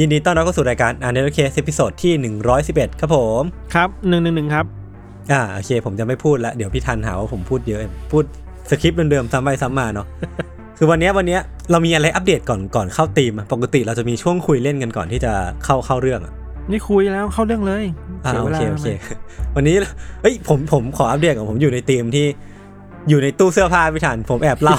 ยินดีต้อนรับเข้าสู่รายการ Untitled Case ตอนที่ 111 ครับผม ครับหนึ่งหนึ่งหนึ่งครับ อ่าโอเค ผมจะไม่พูดละเดี๋ยวพี่ทันหาว่าผมพูดเยอะ พูดสคริปต์เดิมๆซ้ำไปซ้ำมาเนาะคือวันเนี้ยวันเนี้ยเรามีอะไรอัปเดตก่อนก่อนเข้าธีมอะปกติเราจะมีช่วงคุยเล่นกันก่อนที่จะเข้าเข้าเรื่องอะนี่คุยแล้วเข้าเรื่องเลยอ่าสียโอวลาเคโอเค วันนี้เฮ้ยผมผมขออัปเดตก่อนผมอยู่ในธีมที่อยู่ในตู้เสื้อผ้าพี่ทันผมแอบเล่า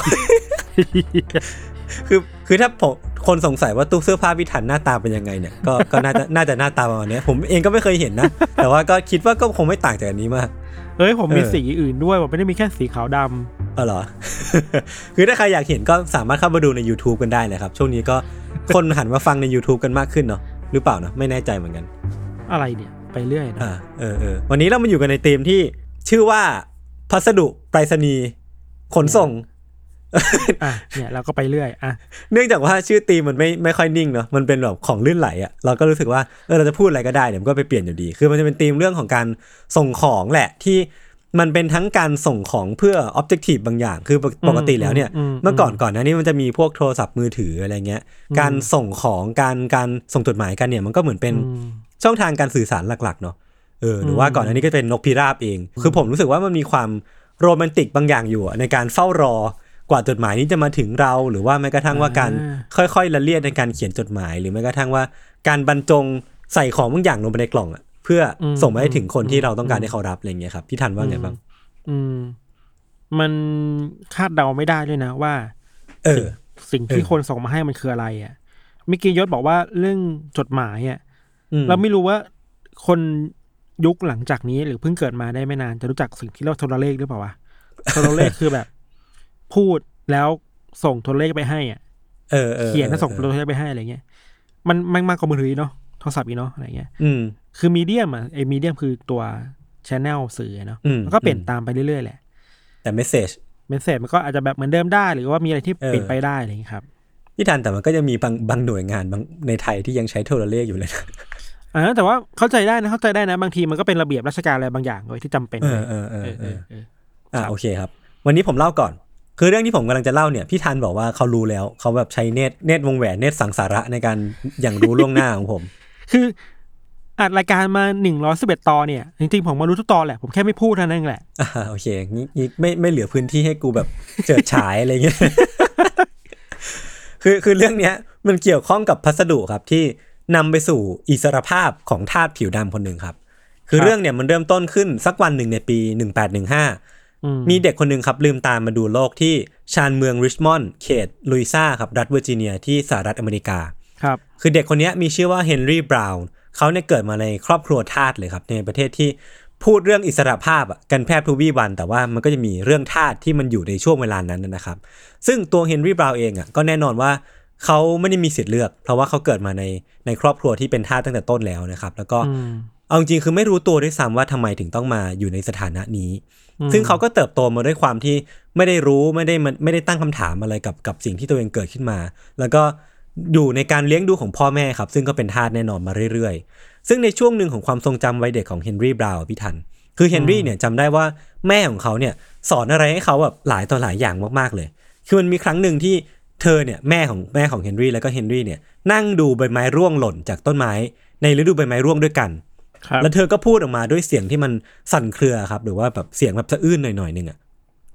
คือคือถ้าผม คนสงสัยว่าตู้เสื้อผ้าพี่ทันหน้าตาเป็นยังไงเนี่ยก็ก็น่าจะน่าจะหน้าตาประมาณเนี้ยผมเองก็ไม่เคยเห็นนะ แต่ว่าก็คิดว่าก็คงไม่ต่างจากอันนี้มากเอ้ยผมมีเออสีอื่นด้วยผมไม่ได้มีแค่สีขาวดำเออเหรอ คือถ้าใครอยากเห็นก็สามารถเข้ามาดูใน YouTube กันได้นะครับ ช่วงนี้ก็คนหันมาฟังใน YouTube กันมากขึ้นเนาะหรือเปล่าเนาะไม่แน่ใจเหมือนกัน อะไรเนี่ยไปเรื่อยนะอ่าเออเออวันนี้เรามาอยู่กันในธีมที่ชื่อว่าพัสดุไปรษณีย์ขนส่ง อะเนี่ยเราก็ไปเรื่อยอะเนื่องจากว่าชื่อธีมมันไม่ไม่ค่อยนิ่งเนาะมันเป็นแบบของลื่นไหลอะ่ะเราก็รู้สึกว่าเออเราจะพูดอะไรก็ได้เดี๋ยวมันก็ไปเปลี่ยนอยู่ดี คือมันจะเป็นธีมเรื่องของการส่งของแหละที่มันเป็นทั้งการส่งของเพื่อ objective บางอย่าง คือปกปกติแล้วเนี่ย เมื่อก่อนก่อนหน้านี้มันจะมีพวกโทรศัพท์มือถืออะไรเงี้ย การส่งของการการส่งจดหมายกันเนี่ยมันก็เหมือนเป็นอืมช่องทางการสื่อสารหลักๆเนาะเออหรือว่าอืมก่อนอันนี้ก็เป็นนกพิราบเอง คือผมรู้สึกว่ามันมีความโรแมนติกบางอย่างอยู่อะในการเฝ้ารอ กว่าจดหมายนี้จะมาถึงเรา หรือว่าแม้กระทั่งว่าการค่อยๆละเลียดในการเขียนจดหมาย หรือแม้กระทั่งว่าการบรรจงใส่ของบางอย่างลงไปในกล่องอะเพื่ออส่งไปให้ถึงคนที่เราต้องการให้เขารับอะไรเงี้ยครับพี่ทันว่าไงบ้างอืม มันคาดเดาไม่ได้ด้วยนะว่า เออ สิ่งที่เออคนส่งมาให้มันคืออะไรอะเมื่อกี้ยศบอกว่าเรื่องจดหมายอะอืมเราไม่รู้ว่าคนยุคหลังจากนี้หรือเพิ่งเกิดมาได้ไม่นานจะรู้จักสิ่งที่เรียกว่าโทรเลขหรือเปล่าวะโทรเลขคือแบบ พูดแล้วส่งโทรเลขไปให้อะเออออเขียนแล้วส่งอโทรเลขไปให้อะไรเงี้ย มันมันมากกว่ามือถืออีกเนาะโทรศัพท์อีกเนาะอะไรเงี้ย อืม คือมีเดียมอะไอ้มีเดียมคือตัวชแนลสื่อเนาะอืมมันก็เปลี่ยนอืมตามไปเรื่อยๆแหละ แต่เมสเซจเมสเซจมันก็อาจจะแบบเหมือนเดิมได้ หรือว่ามีอะไรที่เออเปลี่ยนไปได้อะไรอย่างเงี้ยครับพี่ทันแต่มันก็จะมีบางบางหน่วยงานบางในไทยที่ยังใช้โทรเลขอยู่เลยนะอ่าแต่ว่าเข้าใจได้นะเข้าใจได้นะบางทีมันก็เป็นระเบียบราชการอะไรบางอย่างเลยที่จำเป็นเออเออเออเออเอเอออเอออ่าครับโอเคครับ วันนี้ผมเล่าก่อน คือเรื่องที่ผมกำลังจะเล่าเนี่ยพี่ทันบอกว่าเขารู้แล้วเขาแบบใช้เนตรเนตรวงแหวนเนตรสังสาระในการอย่างรู้ล่วงหน้าของผม คืออัดรายการมาหนึ่งร้อยสิบเอ็ดตอนเนี่ย จริงๆ ผมมารู้ทุกตอนแหละ ผมแค่ไม่พูดเท่านั้นเองแหละอ่าโอเคงี้งี้ไม่ไม่เหลือพื้นที่ให้กูแบบเจิดฉายอะไรเงี้ยคือคือเรื่องเนี้ย มันเกี่ยวข้องกับพัสดุครับที่นำไปสู่อิสรภาพของทาสผิวดำคนหนึ่งครับ คือครับเรื่องเนี่ยมันเริ่มต้นขึ้นสักวันหนึ่งในปี1815อืม มีเด็กคนหนึ่งครับลืมตามาดูโลกที่ชานเมืองริชมอนด์เขตลุยซาครับรัฐเวอร์จิเนียที่สหรัฐอเมริกาครับคือเด็กคนเนี้ยมีชื่อว่าเฮนรี่บราวน์เขาเนี่ยเกิดมาในครอบครัวทาสเลยครับในประเทศที่พูดเรื่องอิสระภาพอะกันแทบทุกวี่วัน แต่ว่ามันก็จะมีเรื่องทาสที่มันอยู่ในช่วงเวลานั้นนะครับ ซึ่งตัวเฮนรี่บราวน์เองอะก็แน่นอนว่าเขาไม่ได้มีสิทธิ์เลือก เพราะว่าเขาเกิดมาในในครอบครัวที่เป็นทาสตั้งแต่ต้นแล้วนะครับ แล้วก็อืมเอาจริงๆคือไม่รู้ตัวด้วยซ้ำว่าทำไมถึงต้องมาอยู่ในสถานะนี้อืม ซึ่งเขาก็เติบโตมาด้วยความที่ไม่ได้รู้ไม่ได้มันไม่ได้ตั้งคำถามอะไรกับกับสิ่งที่ตัวเองเกิดขึ้นมา แล้วก็อยู่ในการเลี้ยงดูของพ่อแม่ครับ ซึ่งก็เป็นทาสแน่นอนมาเรื่อยๆ ซึ่งในช่วงหนึ่งของความทรงจำวัยเด็กของเฮนรี่บราวน์พี่ทัน คือเฮนรี่เนี่ยจำได้ว่าแม่ของเขาเนี่ยสอนอะไรให้เขาแบบหลายต่อหลายอย่างมากๆเลย คือมันมีครั้งหนึ่งที่เธอเนี่ยแม่ของแม่ของเฮนรี่แล้วก็เฮนรี่เนี่ยนั่งดูใบไม้ร่วงหล่นจากต้นไม้ ในฤดูใบไม้ร่วงด้วยกันครับ แล้วเธอก็พูดออกมาด้วยเสียงที่มันสั่นเครือครับ หรือว่าแบบเสียงแบบสะอื้นหน่อยๆหนึ่งอะ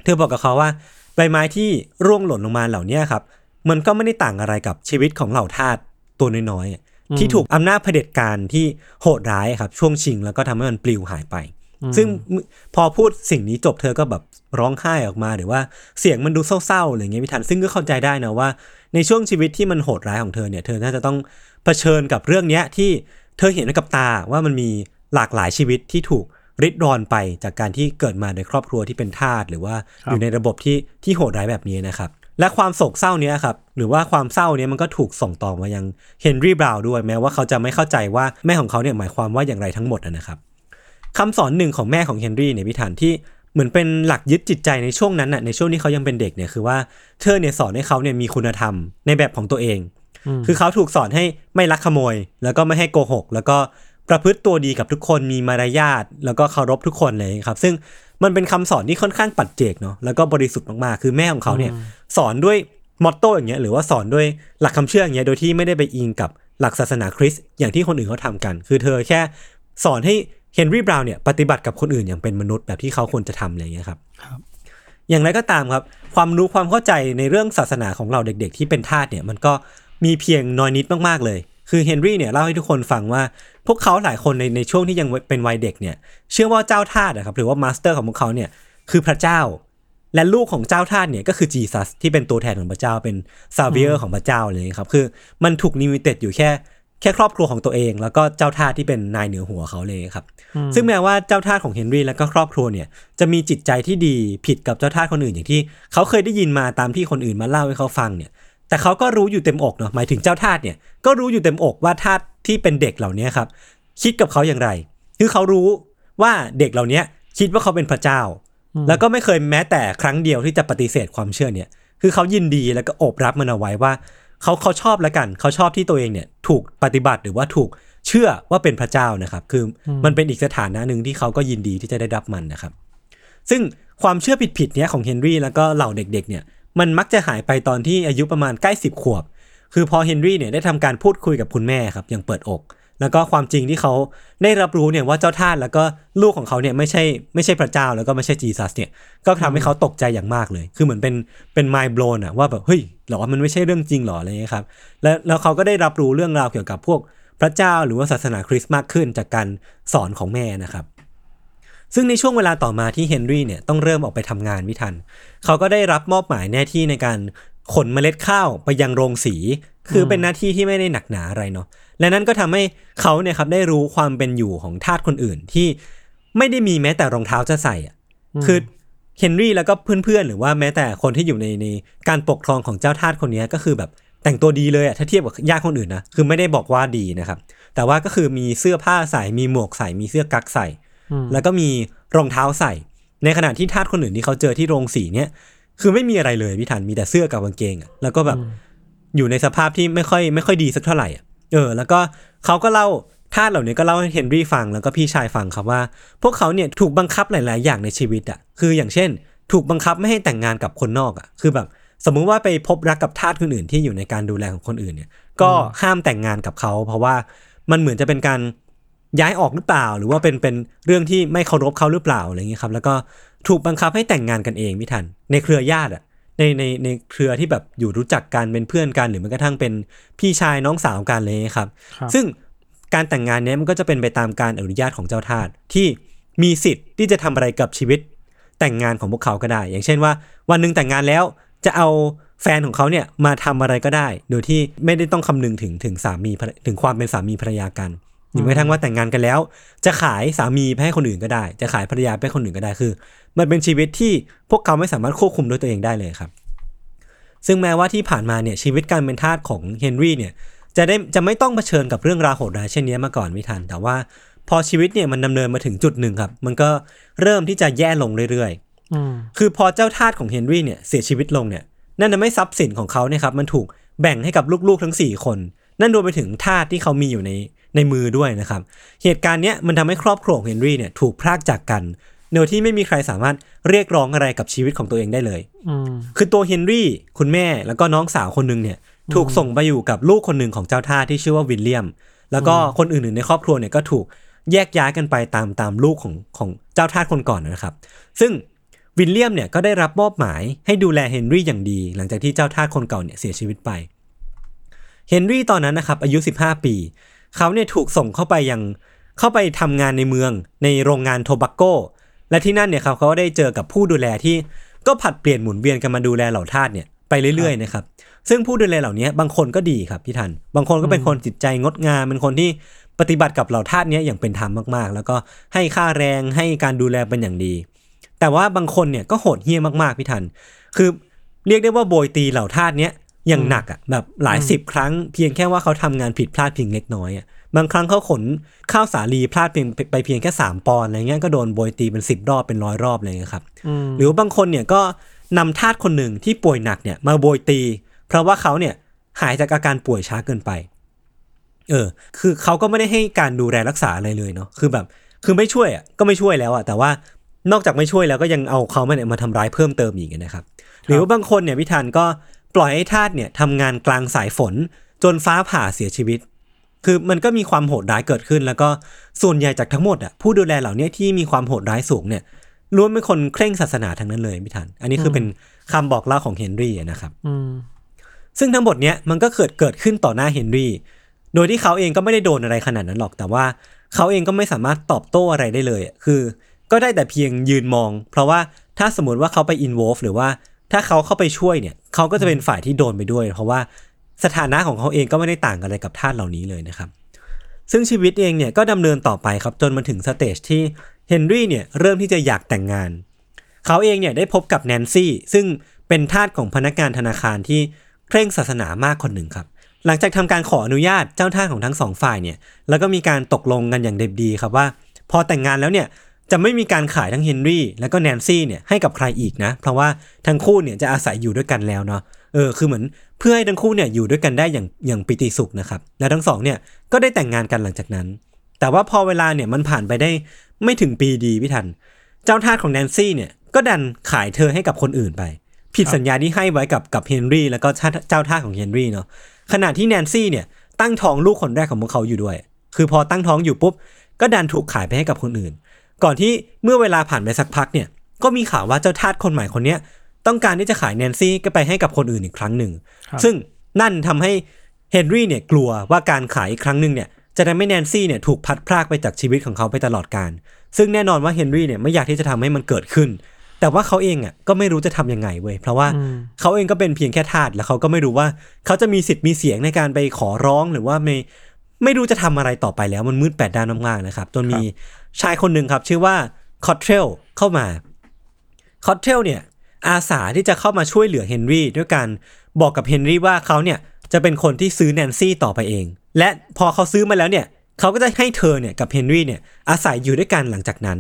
เธอบอกกับเขาว่าใบไม้ที่ร่วงหล่นลงมาเหล่าเนี้ยครับ มันก็ไม่ได้ต่างอะไรกับชีวิตของเหล่าทาสตัวน้อยๆอะที่ถูกอำนาจเผด็จการที่โหดร้ายครับ ช่วงชิงแล้วก็ทำให้มันปลิวหายไป ซึ่งพอพูดสิ่งนี้จบเธอก็แบบร้องไห้ออกมา หรือว่าเสียงมันดูเศร้าๆอะไรอย่างเงี้ยพี่ทันซึ่งก็เข้าใจได้นะว่า ในช่วงชีวิตที่มันโหดร้ายของเธอเนี่ย เธอน่าจะต้องเผชิญกับเรื่องเนี้ยที่ เธอเห็นกับตาว่ามันมีหลากหลายชีวิตที่ถูกริดรอนไปจากการที่เกิดมาในครอบครัวที่เป็นทาสหรือว่าครับอยู่ในระบบที่ที่โหดร้ายแบบนี้นะครับ และความโศกเศร้าเนี้ยครับ หรือว่าความเศร้าเนี้ยมันก็ถูกส่งต่อมายังเฮนรี่บราวน์ด้วยแม้ว่าเขาจะไม่เข้าใจว่าแม่ของเขาเนี่ยหมายความว่าอย่างไรทั้งหมดนะนะครับคำสอนหนึ่งของแม่ของเฮนรี่เนี่ยพิธันที่เหมือนเป็นหลักยึดจิตใจในช่วงนั้นน่ะในช่วงที่เขายังเป็นเด็กเนี่ยคือว่าเธอเนี่ยสอนให้เขาเนี่ยมีคุณธรรมในแบบของตัวเองม คือเขาถูกสอนให้ไม่ลักขโมย แล้วก็ไม่ให้โกหก แล้วก็ประพฤติตัวดีกับทุกคนมีมารยาทแล้วก็เคารพทุกคนเลยครับ ซึ่งมันเป็นคำสอนที่ค่อนข้างปัจเจกเนาะแล้วก็บริสุทธิ์มากๆคือแม่ของเขาเนี่ยสอนด้วยมอตโต้อย่างเงี้ยหรือว่าสอนด้วยหลักคำเชื่ออย่างเงี้ยโดยที่ไม่ได้ไปอิงกับหลักศาสนาคริสต์อย่างที่คนอื่นเขาทำกัน คือเธอแค่สอนให้เฮนรี่บราวน์เนี่ยปฏิบัติกับคนอื่นอย่างเป็นมนุษย์แบบที่เขาควรจะทำอะไรอย่างเงี้ยครับครับ อย่างไรก็ตามครับ ความรู้ความเข้าใจในเรื่องศาสนาของเราเด็ก ๆ ที่เป็นทาสเนี่ยมันก็ มีเพียงน้อยนิดมากๆเลย คือเฮนรี่เนี่ยเล่าให้ทุกคนฟังว่า พวกเขาหลายคนในในช่วงที่ยังเป็นวัยเด็กเนี่ยเชื่อว่าเจ้าทาสนะครับหรือว่า master ของพวกเขาเนี่ยคือพระเจ้า และลูกของเจ้าทาสเนี่ยก็คือ Jesus ที่เป็นตัวแทนของพระเจ้าเป็น savior ของพระเจ้าเลยครับคือมันถูก limited อยู่แค่แค่ครอบครัวของตัวเอง แล้วก็เจ้าทาสที่เป็นนายเหนือหัวเขาเลยครับ ซึ่งแม้ว่าเจ้าทาสของเฮนรี่และก็ครอบครัวเนี่ยจะมีจิตใจที่ดีผิดกับเจ้าทาสคนอื่นอย่างที่เขาเคยได้ยินมาตามที่คนอื่นมาเล่าให้เขาฟังเนี่ย แต่เขาก็รู้อยู่เต็มอกเนาะหมายถึงเจ้าทาสเนี่ยก็รู้อยู่เต็มอกว่าทาสที่เป็นเด็กเหล่านี้ครับคิดกับเขาอย่างไร คือเขารู้ว่าเด็กเหล่านี้คิดว่าเขาเป็นพระเจ้า แล้วก็ไม่เคยแม้แต่ครั้งเดียวที่จะปฏิเสธความเชื่อเนี่ย คือเขายินดีแล้วก็โอบรับมันเอาไว้ว่าเขาเขาชอบแล้วกัน เขาชอบที่ตัวเองเนี่ยถูกปฏิบัติหรือว่าถูกเชื่อว่าเป็นพระเจ้านะครับ คืออมันเป็นอีกสถานะหนึ่งที่เขาก็ยินดีที่จะได้รับมันนะครับ ซึ่งความเชื่อผิดๆเนี้ยของเฮนรี่แล้วก็เหล่าเด็กๆเนี่ย มันมักจะหายไปตอนที่อายุประมาณใกล้สิบขวบ คือพอเฮนรี่เนี่ยได้ทำการพูดคุยกับคุณแม่ครับอย่างเปิดอก แล้วก็ความจริงที่เขาได้รับรู้เนี่ยว่าเจ้าทาสแล้วก็ลูกของเขาเนี่ยไม่ใช่ไม่ใช่พระเจ้าแล้วก็ไม่ใช่ Jesus เนี่ยก็ทำให้เขาตกใจอย่างมากเลย คือเหมือนเป็นเป็น mind blown อะว่าแบบเฮ้ยหรอมันไม่ใช่เรื่องจริงหรออะไรเงี้ยครับแล้วแล้วเขาก็ได้รับรู้เรื่องราวเกี่ยวกับพวกพระเจ้าหรือว่าศาสนาคริสต์มากขึ้นจากการสอนของแม่นะครับ ซึ่งในช่วงเวลาต่อมาที่เฮนรี่เนี่ยต้องเริ่มออกไปทำงานไม่ทัน เขาก็ได้รับมอบหมายหน้าที่ในการขนเมล็ดข้าวไปยังโรงสี คือเป็นหน้าที่ที่ไม่ได้หนักหนาอะไรเนาะ และนั่นก็ทำให้เขาเนี่ยครับได้รู้ความเป็นอยู่ของทาสคนอื่นที่ไม่ได้มีแม้แต่รองเท้าจะใส่อะคือเฮนรี่แล้วก็เพื่อนๆ หรือว่าแม้แต่คนที่อยู่ในในการปกครองของเจ้าทาสคนเนี้ยก็คือแบบแต่งตัวดีเลยอะถ้าเทียบกับญาติคนอื่นนะคือไม่ได้บอกว่าดีนะครับ แต่ว่าก็คือมีเสื้อผ้าใส่มีหมวกใส่มีเสื้อกั๊กใส่ แล้วก็มีรองเท้าใส่ ในขณะที่ทาสคนอื่นที่เขาเจอที่โรงสีเนี่ย คือไม่มีอะไรเลยพี่ทันมีแต่เสื้อกับกางเกงอะแล้วก็แบบอยู่ในสภาพที่ไม่ค่อยไม่ค่อยดีสักเท่าไหร่อะเออ แล้วก็เขาก็เล่าทาสเหล่านี้ก็เล่าให้เฮนรี่ฟังแล้วก็พี่ชายฟังครับว่า พวกเขาเนี่ยถูกบังคับหลาย ๆ อย่างในชีวิตอะคืออย่างเช่น ถูกบังคับไม่ให้แต่งงานกับคนนอกอะคือแบบสมมุติว่าไปพบรักกับทาสคนอื่นที่อยู่ในการดูแลของคนอื่นเนี่ย ก็ห้ามแต่งงานกับเขา เพราะว่ามันเหมือนจะเป็นการ ย้ายออกหรือเปล่า หรือว่าเป็นเป็นเรื่องที่ไม่เคารพเขาหรือเปล่าอะไรอย่างเงี้ยครับแล้วก็ถูกบังคับให้แต่งงานกันเองพี่ทัน ในเครือญาติอะในในในเครือที่แบบอยู่รู้จักกันเป็นเพื่อนกัน หรือแม้กระทั่งเป็นพี่ชายน้องสาวกันเลยครับครับซึ่งการแต่งงานเนี้ยมันก็จะเป็นไปตามการอนุญาตของเจ้าทาสที่มีสิทธิ์ที่จะทำอะไรกับชีวิตแต่งงานของพวกเขาก็ได้ อย่างเช่นว่า วันหนึ่งแต่งงานแล้วจะเอาแฟนของเขาเนี่ยมาทำอะไรก็ได้ โดยที่ไม่ได้ต้องคำนึงถึงถึงสามีภรรถึงความเป็นสามีภรรยากัน หรือแม้กระทั่งว่าแต่งงานกันแล้ว จะขายสามีไปให้คนอื่นก็ได้ จะขายภรรยาไปให้คนอื่นก็ได้คือ มันเป็นชีวิตที่พวกเขาไม่สามารถควบคุมด้วยตัวเองได้เลยครับ ซึ่งแม้ว่าที่ผ่านมาเนี่ยชีวิตการเป็นทาสของเฮนรี่เนี่ยจะได้จะไม่ต้องเผชิญกับเรื่องราวโหดร้ายเช่นนี้มาก่อนไม่ทัน แต่ว่าพอชีวิตเนี่ยมันดำเนินมาถึงจุดหนึ่งครับ มันก็เริ่มที่จะแย่ลงเรื่อยๆอืมคือพอเจ้าทาสของเฮนรี่เนี่ยเสียชีวิตลงเนี่ยนั่นทำให้ทรัพย์สินของเขาเนี่ยครับมันถูกแบ่งให้กับลูกๆทั้ง 4 คน นั่นรวมไปถึงทาสที่เขามีอยู่ใน ในมือด้วยนะครับ เหตุการณ์เนี้ยมันทำให้ครอบครัวของเฮนรี่เนี่ยถูกพรากจากกันโดยที่ไม่มีใครสามารถเรียกร้องอะไรกับชีวิตของตัวเองได้เลยอืมคือตัวเฮนรี่คุณแม่แล้วก็น้องสาวคนหนึงเนี่ยถูกส่งไปอยู่กับลูกคนหนึ่งของเจ้าท่าสที่ชื่อว่าวิลเลียม แล้วก็คนอื่นๆในครอบครัวเนี่ยก็ถูกแยกย้ายกันไปตามตามลูกของของเจ้าทาสคนก่อนนะครับ ซึ่งวิลเลียมเนี่ยก็ได้รับมอบหมายให้ดูแลเฮนรี่อย่างดี หลังจากที่เจ้าทาสคนเก่าเนี่ยเสียชีวิตไป เฮนรี่ตอนนั้นนะครับอายุ 15 ปี เขาเนี่ยถูกส่งเข้าไปยังเข้าไปทำงานในเมืองในโรงงานโทบักโกและที่นั่นเนี่ยครับเขาก็ได้เจอกับผู้ดูแลที่ก็ผัดเปลี่ยนหมุนเวียนกันมาดูแลเหล่าทาสเนี่ยไปเรื่อยๆนะครับซึ่งผู้ดูแลเหล่านี้บางคนก็ดีครับพี่ทัน บางคนก็เป็นคนจิตใจงดงามเป็นคนที่ปฏิบัติกับเหล่าทาสเนี้ยอย่างเป็นธรรมมากๆ แล้วก็ให้ค่าแรงให้การดูแลเป็นอย่างดี แต่ว่าบางคนเนี่ยก็โหดเหี้ยมากๆพี่ทัน คือเรียกได้ว่าโบยตีเหล่าทาสเนี้ย อย่างหนักอะแบบหลายสิบครั้งเพียงแค่ว่าเขาทำงานผิดพลาดเพียงเล็กน้อยอะบางครั้งเขาขนข้าวสาลีพลาดเพียงไปเพียงแค่สามปอนด์อะไรเงี้ยก็โดนโบยตีเป็นสิบรอบเป็นร้อยรอบอะไรเลยครับอืมหรือว่าบางคนเนี่ยก็นำทาสคนหนึ่งที่ป่วยหนักเนี่ยมาโบยตี เพราะว่าเขาเนี่ยหายจากอาการป่วยช้าเกินไป เออ คือเขาก็ไม่ได้ให้การดูแลรักษาอะไรเลยเนาะคือแบบ คือไม่ช่วยอะก็ไม่ช่วยแล้วอะแต่ว่านอกจากไม่ช่วยแล้วก็ยังเอาเขามาเนี่ยมาทำร้ายเพิ่มเติมอีกนะครับ หรือว่าบางคนเนี่ยพิธานก็ ปล่อยให้ทาสเนี่ยทำงานกลางสายฝน จนฟ้าผ่าเสียชีวิต คือมันก็มีความโหดร้ายเกิดขึ้น แล้วก็ส่วนใหญ่จากทั้งหมดอะผู้ดูแลเหล่านี้ที่มีความโหดร้ายสูงเนี่ยล้วนเป็นคนเคร่งศาสนาทั้งนั้นเลยพี่ทัน อันนี้คือเป็นคำบอกเล่าของเฮนรี่อะนะครับอืมซึ่งทั้งหมดเนี้ยมันก็เกิดเกิดขึ้นต่อหน้าเฮนรี่ โดยที่เขาเองก็ไม่ได้โดนอะไรขนาดนั้นหรอก แต่ว่าเขาเองก็ไม่สามารถตอบโต้อะไรได้เลยอะคือ ก็ได้แต่เพียงยืนมอง เพราะว่าถ้าสมมติว่าเขาไป involve หรือว่า ถ้าเขาเข้าไปช่วยเนี่ยเขาก็จะเป็นฝ่ายที่โดนไปด้วย เพราะว่าสถานะของเขาเองก็ไม่ได้ต่างกันอะไรกับทาสเหล่านี้เลยนะครับ ซึ่งชีวิตเองเนี่ยก็ดำเนินต่อไปครับจนมาถึง stage ที่เฮนรี่เนี่ยเริ่มที่จะอยากแต่งงาน เขาเองเนี่ยได้พบกับแนนซี่ซึ่งเป็นทาสของพนักงานธนาคารที่เคร่งศาสนามากคนหนึ่งครับ หลังจากทำการขออนุญาตเจ้าท่าสของทั้งสองฝ่ายเนี่ยแล้วก็มีการตกลงกันอย่างเด็ดดีครับว่า พอแต่งงานแล้วเนี่ย จะไม่มีการขายทั้งเฮนรี่แล้วก็แนนซี่เนี่ยให้กับใครอีกนะ เพราะว่าทั้งคู่เนี่ยจะอาศัยอยู่ด้วยกันแล้วเนาะเออคือเหมือนเพื่อให้ทั้งคู่เนี่ยอยู่ด้วยกันได้อย่างอย่างปิติสุขนะครับและทั้งสองเนี่ยก็ได้แต่งงานกันหลังจากนั้น แต่ว่าพอเวลาเนี่ยมันผ่านไปได้ไม่ถึงปีดีพี่ทัน เจ้าทาสของแนนซี่เนี่ยก็ดันขายเธอให้กับคนอื่นไป ผิดสัญญาที่ให้ไว้กับกับเฮนรี่แล้วก็เจ้าทาสของเฮนรี่เนาะขณะที่แนนซี่เนี่ยตั้งท้องลูกคนแรกของพวกเขาอยู่ด้วย คือพอตั้งท้องอยู่ปุ๊บก็ดันถูกขายไปให้กับคนอื่น ก่อนที่เมื่อเวลาผ่านไปสักพักเนี่ย ก็มีข่าวว่าเจ้าทาสคนใหม่คนเนี้ยต้องการที่จะขายแนนซี่ก็ไปให้กับคนอื่นอีกครั้งหนึ่งครับซึ่งนั่นทำให้เฮนรี่เนี่ยกลัวว่าการขายอีกครั้งหนึ่งเนี่ยจะทำให้แนนซี่เนี่ยถูกพัดพรากไปจากชีวิตของเขาไปตลอดกาลซึ่งแน่นอนว่าเฮนรี่เนี่ยไม่อยากที่จะทำให้มันเกิดขึ้น แต่ว่าเขาเองอะก็ไม่รู้จะทำยังไงเว้ย เพราะว่าอืมเขาเองก็เป็นเพียงแค่ทาสแล้วเขาก็ไม่รู้ว่าเขาจะมีสิทธิ์มีเสียงในการไปขอร้องหรือว่าไม่ไม่รู้จะทำอะไรต่อไปแล้วมันมืดแปดด้านมากๆนะครับ จนมี ชายคนหนึ่งครับ ชื่อว่าคอตเทรลเข้ามาคอตเทรลเนี่ยอาสาที่จะเข้ามาช่วยเหลือเฮนรี่ด้วยการบอกกับเฮนรี่ว่าเขาเนี่ยจะเป็นคนที่ซื้อแนนซี่ต่อไปเอง และพอเขาซื้อมาแล้วเนี่ยเขาก็จะให้เธอเนี่ยกับเฮนรี่เนี่ยอาศัยอยู่ด้วยกันหลังจากนั้น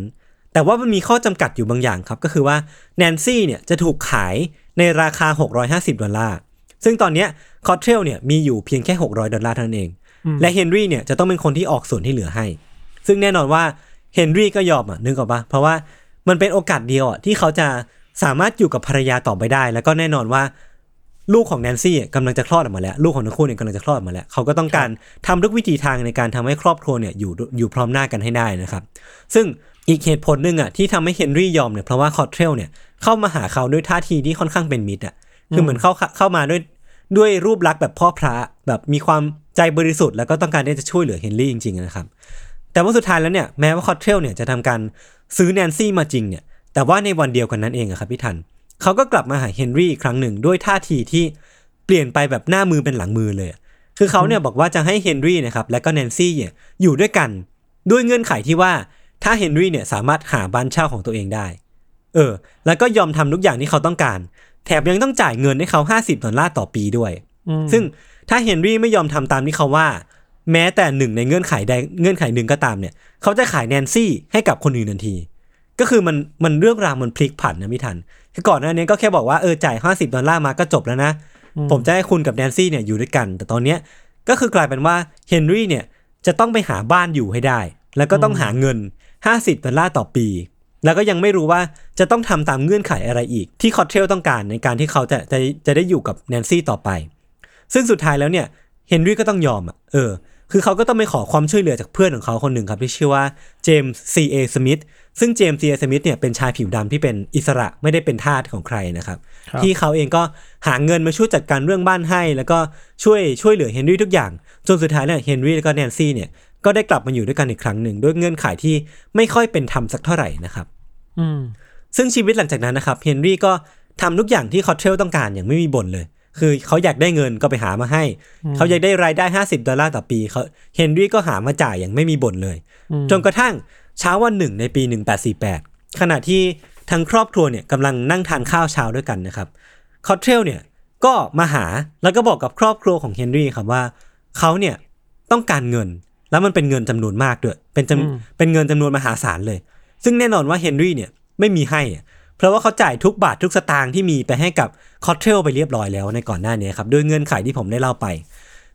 แต่ว่ามันมีข้อจำกัดอยู่บางอย่างครับ ก็คือว่าแนนซี่เนี่ยจะถูกขายในราคา 650 ดอลลาร์ ซึ่งตอนเนี้ยคอตเทรลเนี่ยมีอยู่เพียงแค่ 600 ดอลลาร์เท่านั้นเอง และเฮนรี่เนี่ยจะต้องเป็นคนที่ออกส่วนที่เหลือให้ ซึ่งแน่นอนว่า เฮนรี่ก็ยอมอะนึกออกปะเพราะว่ามันเป็นโอกาสเดียวอะที่เขาจะสามารถอยู่กับภรรยาต่อไปได้ แล้วก็แน่นอนว่า ลูกของแนนซี่อะกำลังจะคลอดออกมาแล้ว ลูกของทั้งคู่เนี่ยกำลังจะคลอดออกมาแล้ว เขาก็ต้องการทำทุกวิถีทางในการทำให้ครอบครัวเนี่ยอยู่อยู่พร้อมหน้ากันให้ได้นะครับ ซึ่งอีกเหตุผลหนึ่งอะที่ทำให้เฮนรี่ยอมเนี่ยเพราะว่าคอตเทรลเนี่ยเข้ามาหาเขาด้วยท่าทีที่ค่อนข้างเป็นมิตรอะคือเหมือนเข้าเข้ามาด้วยด้วยรูปลักษณ์แบบพ่อพระแบบมีความใจบริสุทธิ์แล้วก็ต้องการที่จะช่วยเหลือเฮนรี่จริงๆนะครับ แต่ว่าสุดท้ายแล้วเนี่ยแม้ว่าคอตเทรลเนี่ยจะทำการซื้อแนนซี่มาจริงเนี่ยแต่ว่าในวันเดียวกันนั้นเองอะครับพี่ทันเขาก็กลับมาหาเฮนรี่อีกครั้งหนึ่งด้วยท่าทีที่เปลี่ยนไปแบบหน้ามือเป็นหลังมือเลยอะคือเขาเนี่ยบอกว่าจะให้เฮนรี่นะครับและก็แนนซี่เนี่ยอยู่ด้วยกัน ด้วยเงื่อนไขที่ว่าถ้าเฮนรี่เนี่ยสามารถหาบ้านเช่าของตัวเองได้ เออ แล้วก็ยอมทำทุกอย่างที่เขาต้องการ แถมยังต้องจ่ายเงินให้เขา 50ดอลลาร์ต่อปีด้วยอืมซึ่งถ้าเฮนรี่ไม่ยอมทำตามที่เขาว่า แม้แต่หนึ่งในเงื่อนไขใดเงื่อนไขหนึ่งก็ตามเนี่ยเขาจะขายแนนซี่ให้กับคนอื่นทันที ก็คือมันมันเรื่องราวมันพลิกผันนะพี่ทันคือก่อนหน้านี้ก็แค่บอกว่าเออจ่าย50ดอลลาร์มาก็จบแล้วนะ ผมจะให้คุณกับแนนซี่เนี่ยอยู่ด้วยกัน แต่ตอนเนี้ยก็คือกลายเป็นว่าเฮนรี่เนี่ยจะต้องไปหาบ้านอยู่ให้ได้ แล้วก็ต้องหาเงิน50ดอลลาร์ต่อปี แล้วก็ยังไม่รู้ว่าจะต้องทำตามเงื่อนไขอะไรอีก ที่คอตเทรลต้องการในการที่เขาจะจะจะได้อยู่กับแนนซี่ต่อไป ซึ่งสุดท้ายแล้วเนี่ยเฮนรี่ก็ต้องยอมอะเออ คือเขาก็ต้องไปขอความช่วยเหลือจากเพื่อนของเขาคนหนึ่งครับที่ชื่อว่าเจมส์ซีเอสมิธซึ่งเจมส์ซีเอสมิธเนี่ยเป็นชายผิวดำที่เป็นอิสระไม่ได้เป็นทาสของใครนะครับครับที่เขาเองก็หาเงินมาช่วยจัดการเรื่องบ้านให้ แล้วก็ช่วยช่วยเหลือเฮนรี่ทุกอย่าง จนสุดท้ายเนี่ยเฮนรี่แล้วก็แนนซี่เนี่ยก็ได้กลับมาอยู่ด้วยกันอีกครั้งหนึ่งด้วยเงื่อนไขที่ไม่ค่อยเป็นธรรมสักเท่าไหร่นะครับ อืมซึ่งชีวิตหลังจากนั้นนะครับเฮนรี่ก็ทำทุกอย่างที่คอตเทลต้องการอย่างไม่มีบ่นเลย คือเขาอยากได้เงินก็ไปหามาให้ เขาอยากได้รายได้ 50 ดอลลาร์ต่อปีเขาเฮนรี่ก็หามาจ่ายอย่างไม่มีบ่นเลยอืมจนกระทั่งเช้าวันหนึ่งในปี 1848 ขณะที่ทั้งครอบครัวเนี่ยกำลังนั่งทานข้าวเช้าด้วยกันนะครับคอตเทลเนี่ยก็มาหาแล้วก็บอกกับครอบครัวของเฮนรี่ครับว่าเขาเนี่ยต้องการเงินแล้วมันเป็นเงินจำนวนมากด้วย เป็นจำเป็นเงินจำนวนมหาศาลเลย ซึ่งแน่นอนว่าเฮนรี่เนี่ยไม่มีให้อะเพราะว่าเขาจ่ายทุกบาททุกสตางค์ที่มีไปให้กับ คอตเทลไปเรียบร้อยแล้วในก่อนหน้านี้ครับด้วยเงื่อนไขที่ผมได้เล่าไป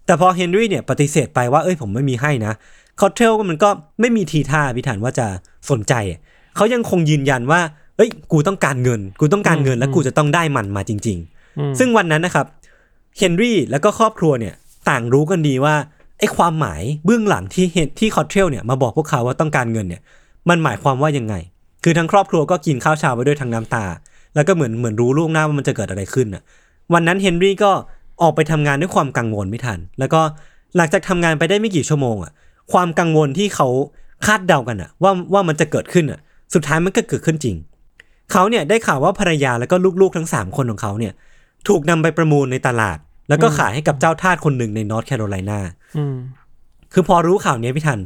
แต่พอเฮนรี่เนี่ยปฏิเสธไปว่าเอ้ยผมไม่มีให้นะคอตเทลมันก็ไม่มีทีท่าพี่ทันว่าจะสนใจอะเขายังคงยืนยันว่าเอ้ย กูต้องการเงิน กูต้องการเงินและกูจะต้องได้มันมาจริงอืมๆซึ่งวันนั้นนะครับเฮนรี่แล้วก็ครอบครัวเนี่ยต่างรู้กันดีว่าไอ้ความหมายเบื้องหลังที่เฮนที่คอตเทลเนี่ยมาบอกพวกเขาว่าต้องการเงินเนี่ย มันหมายความว่ายังไง คือทั้งครอบครัวก็กินข้าวเช้าไปด้วยทั้งน้ำตา แล้วก็เหมือนเหมือนรู้ล่วงหน้าว่ามันจะเกิดอะไรขึ้นอะ วันนั้นเฮนรี่ก็ออกไปทำงานด้วยความกังวลพี่ทัน แล้วก็หลังจากทำงานไปได้ไม่กี่ชั่วโมงอะ ความกังวลที่เขาคาดเดากันอะ ว่าว่ามันจะเกิดขึ้นอะ สุดท้ายมันก็เกิดขึ้นจริง เขาเนี่ยได้ข่าวว่าภรรยาแล้วก็ลูกๆทั้งสามคนของเขาเนี่ย ถูกนำไปประมูลในตลาด แล้วก็ขายให้กับเจ้าทาสคนหนึ่งในนอร์ทแคโรไลนาอืมคือพอรู้ข่าวนี้พี่ทัน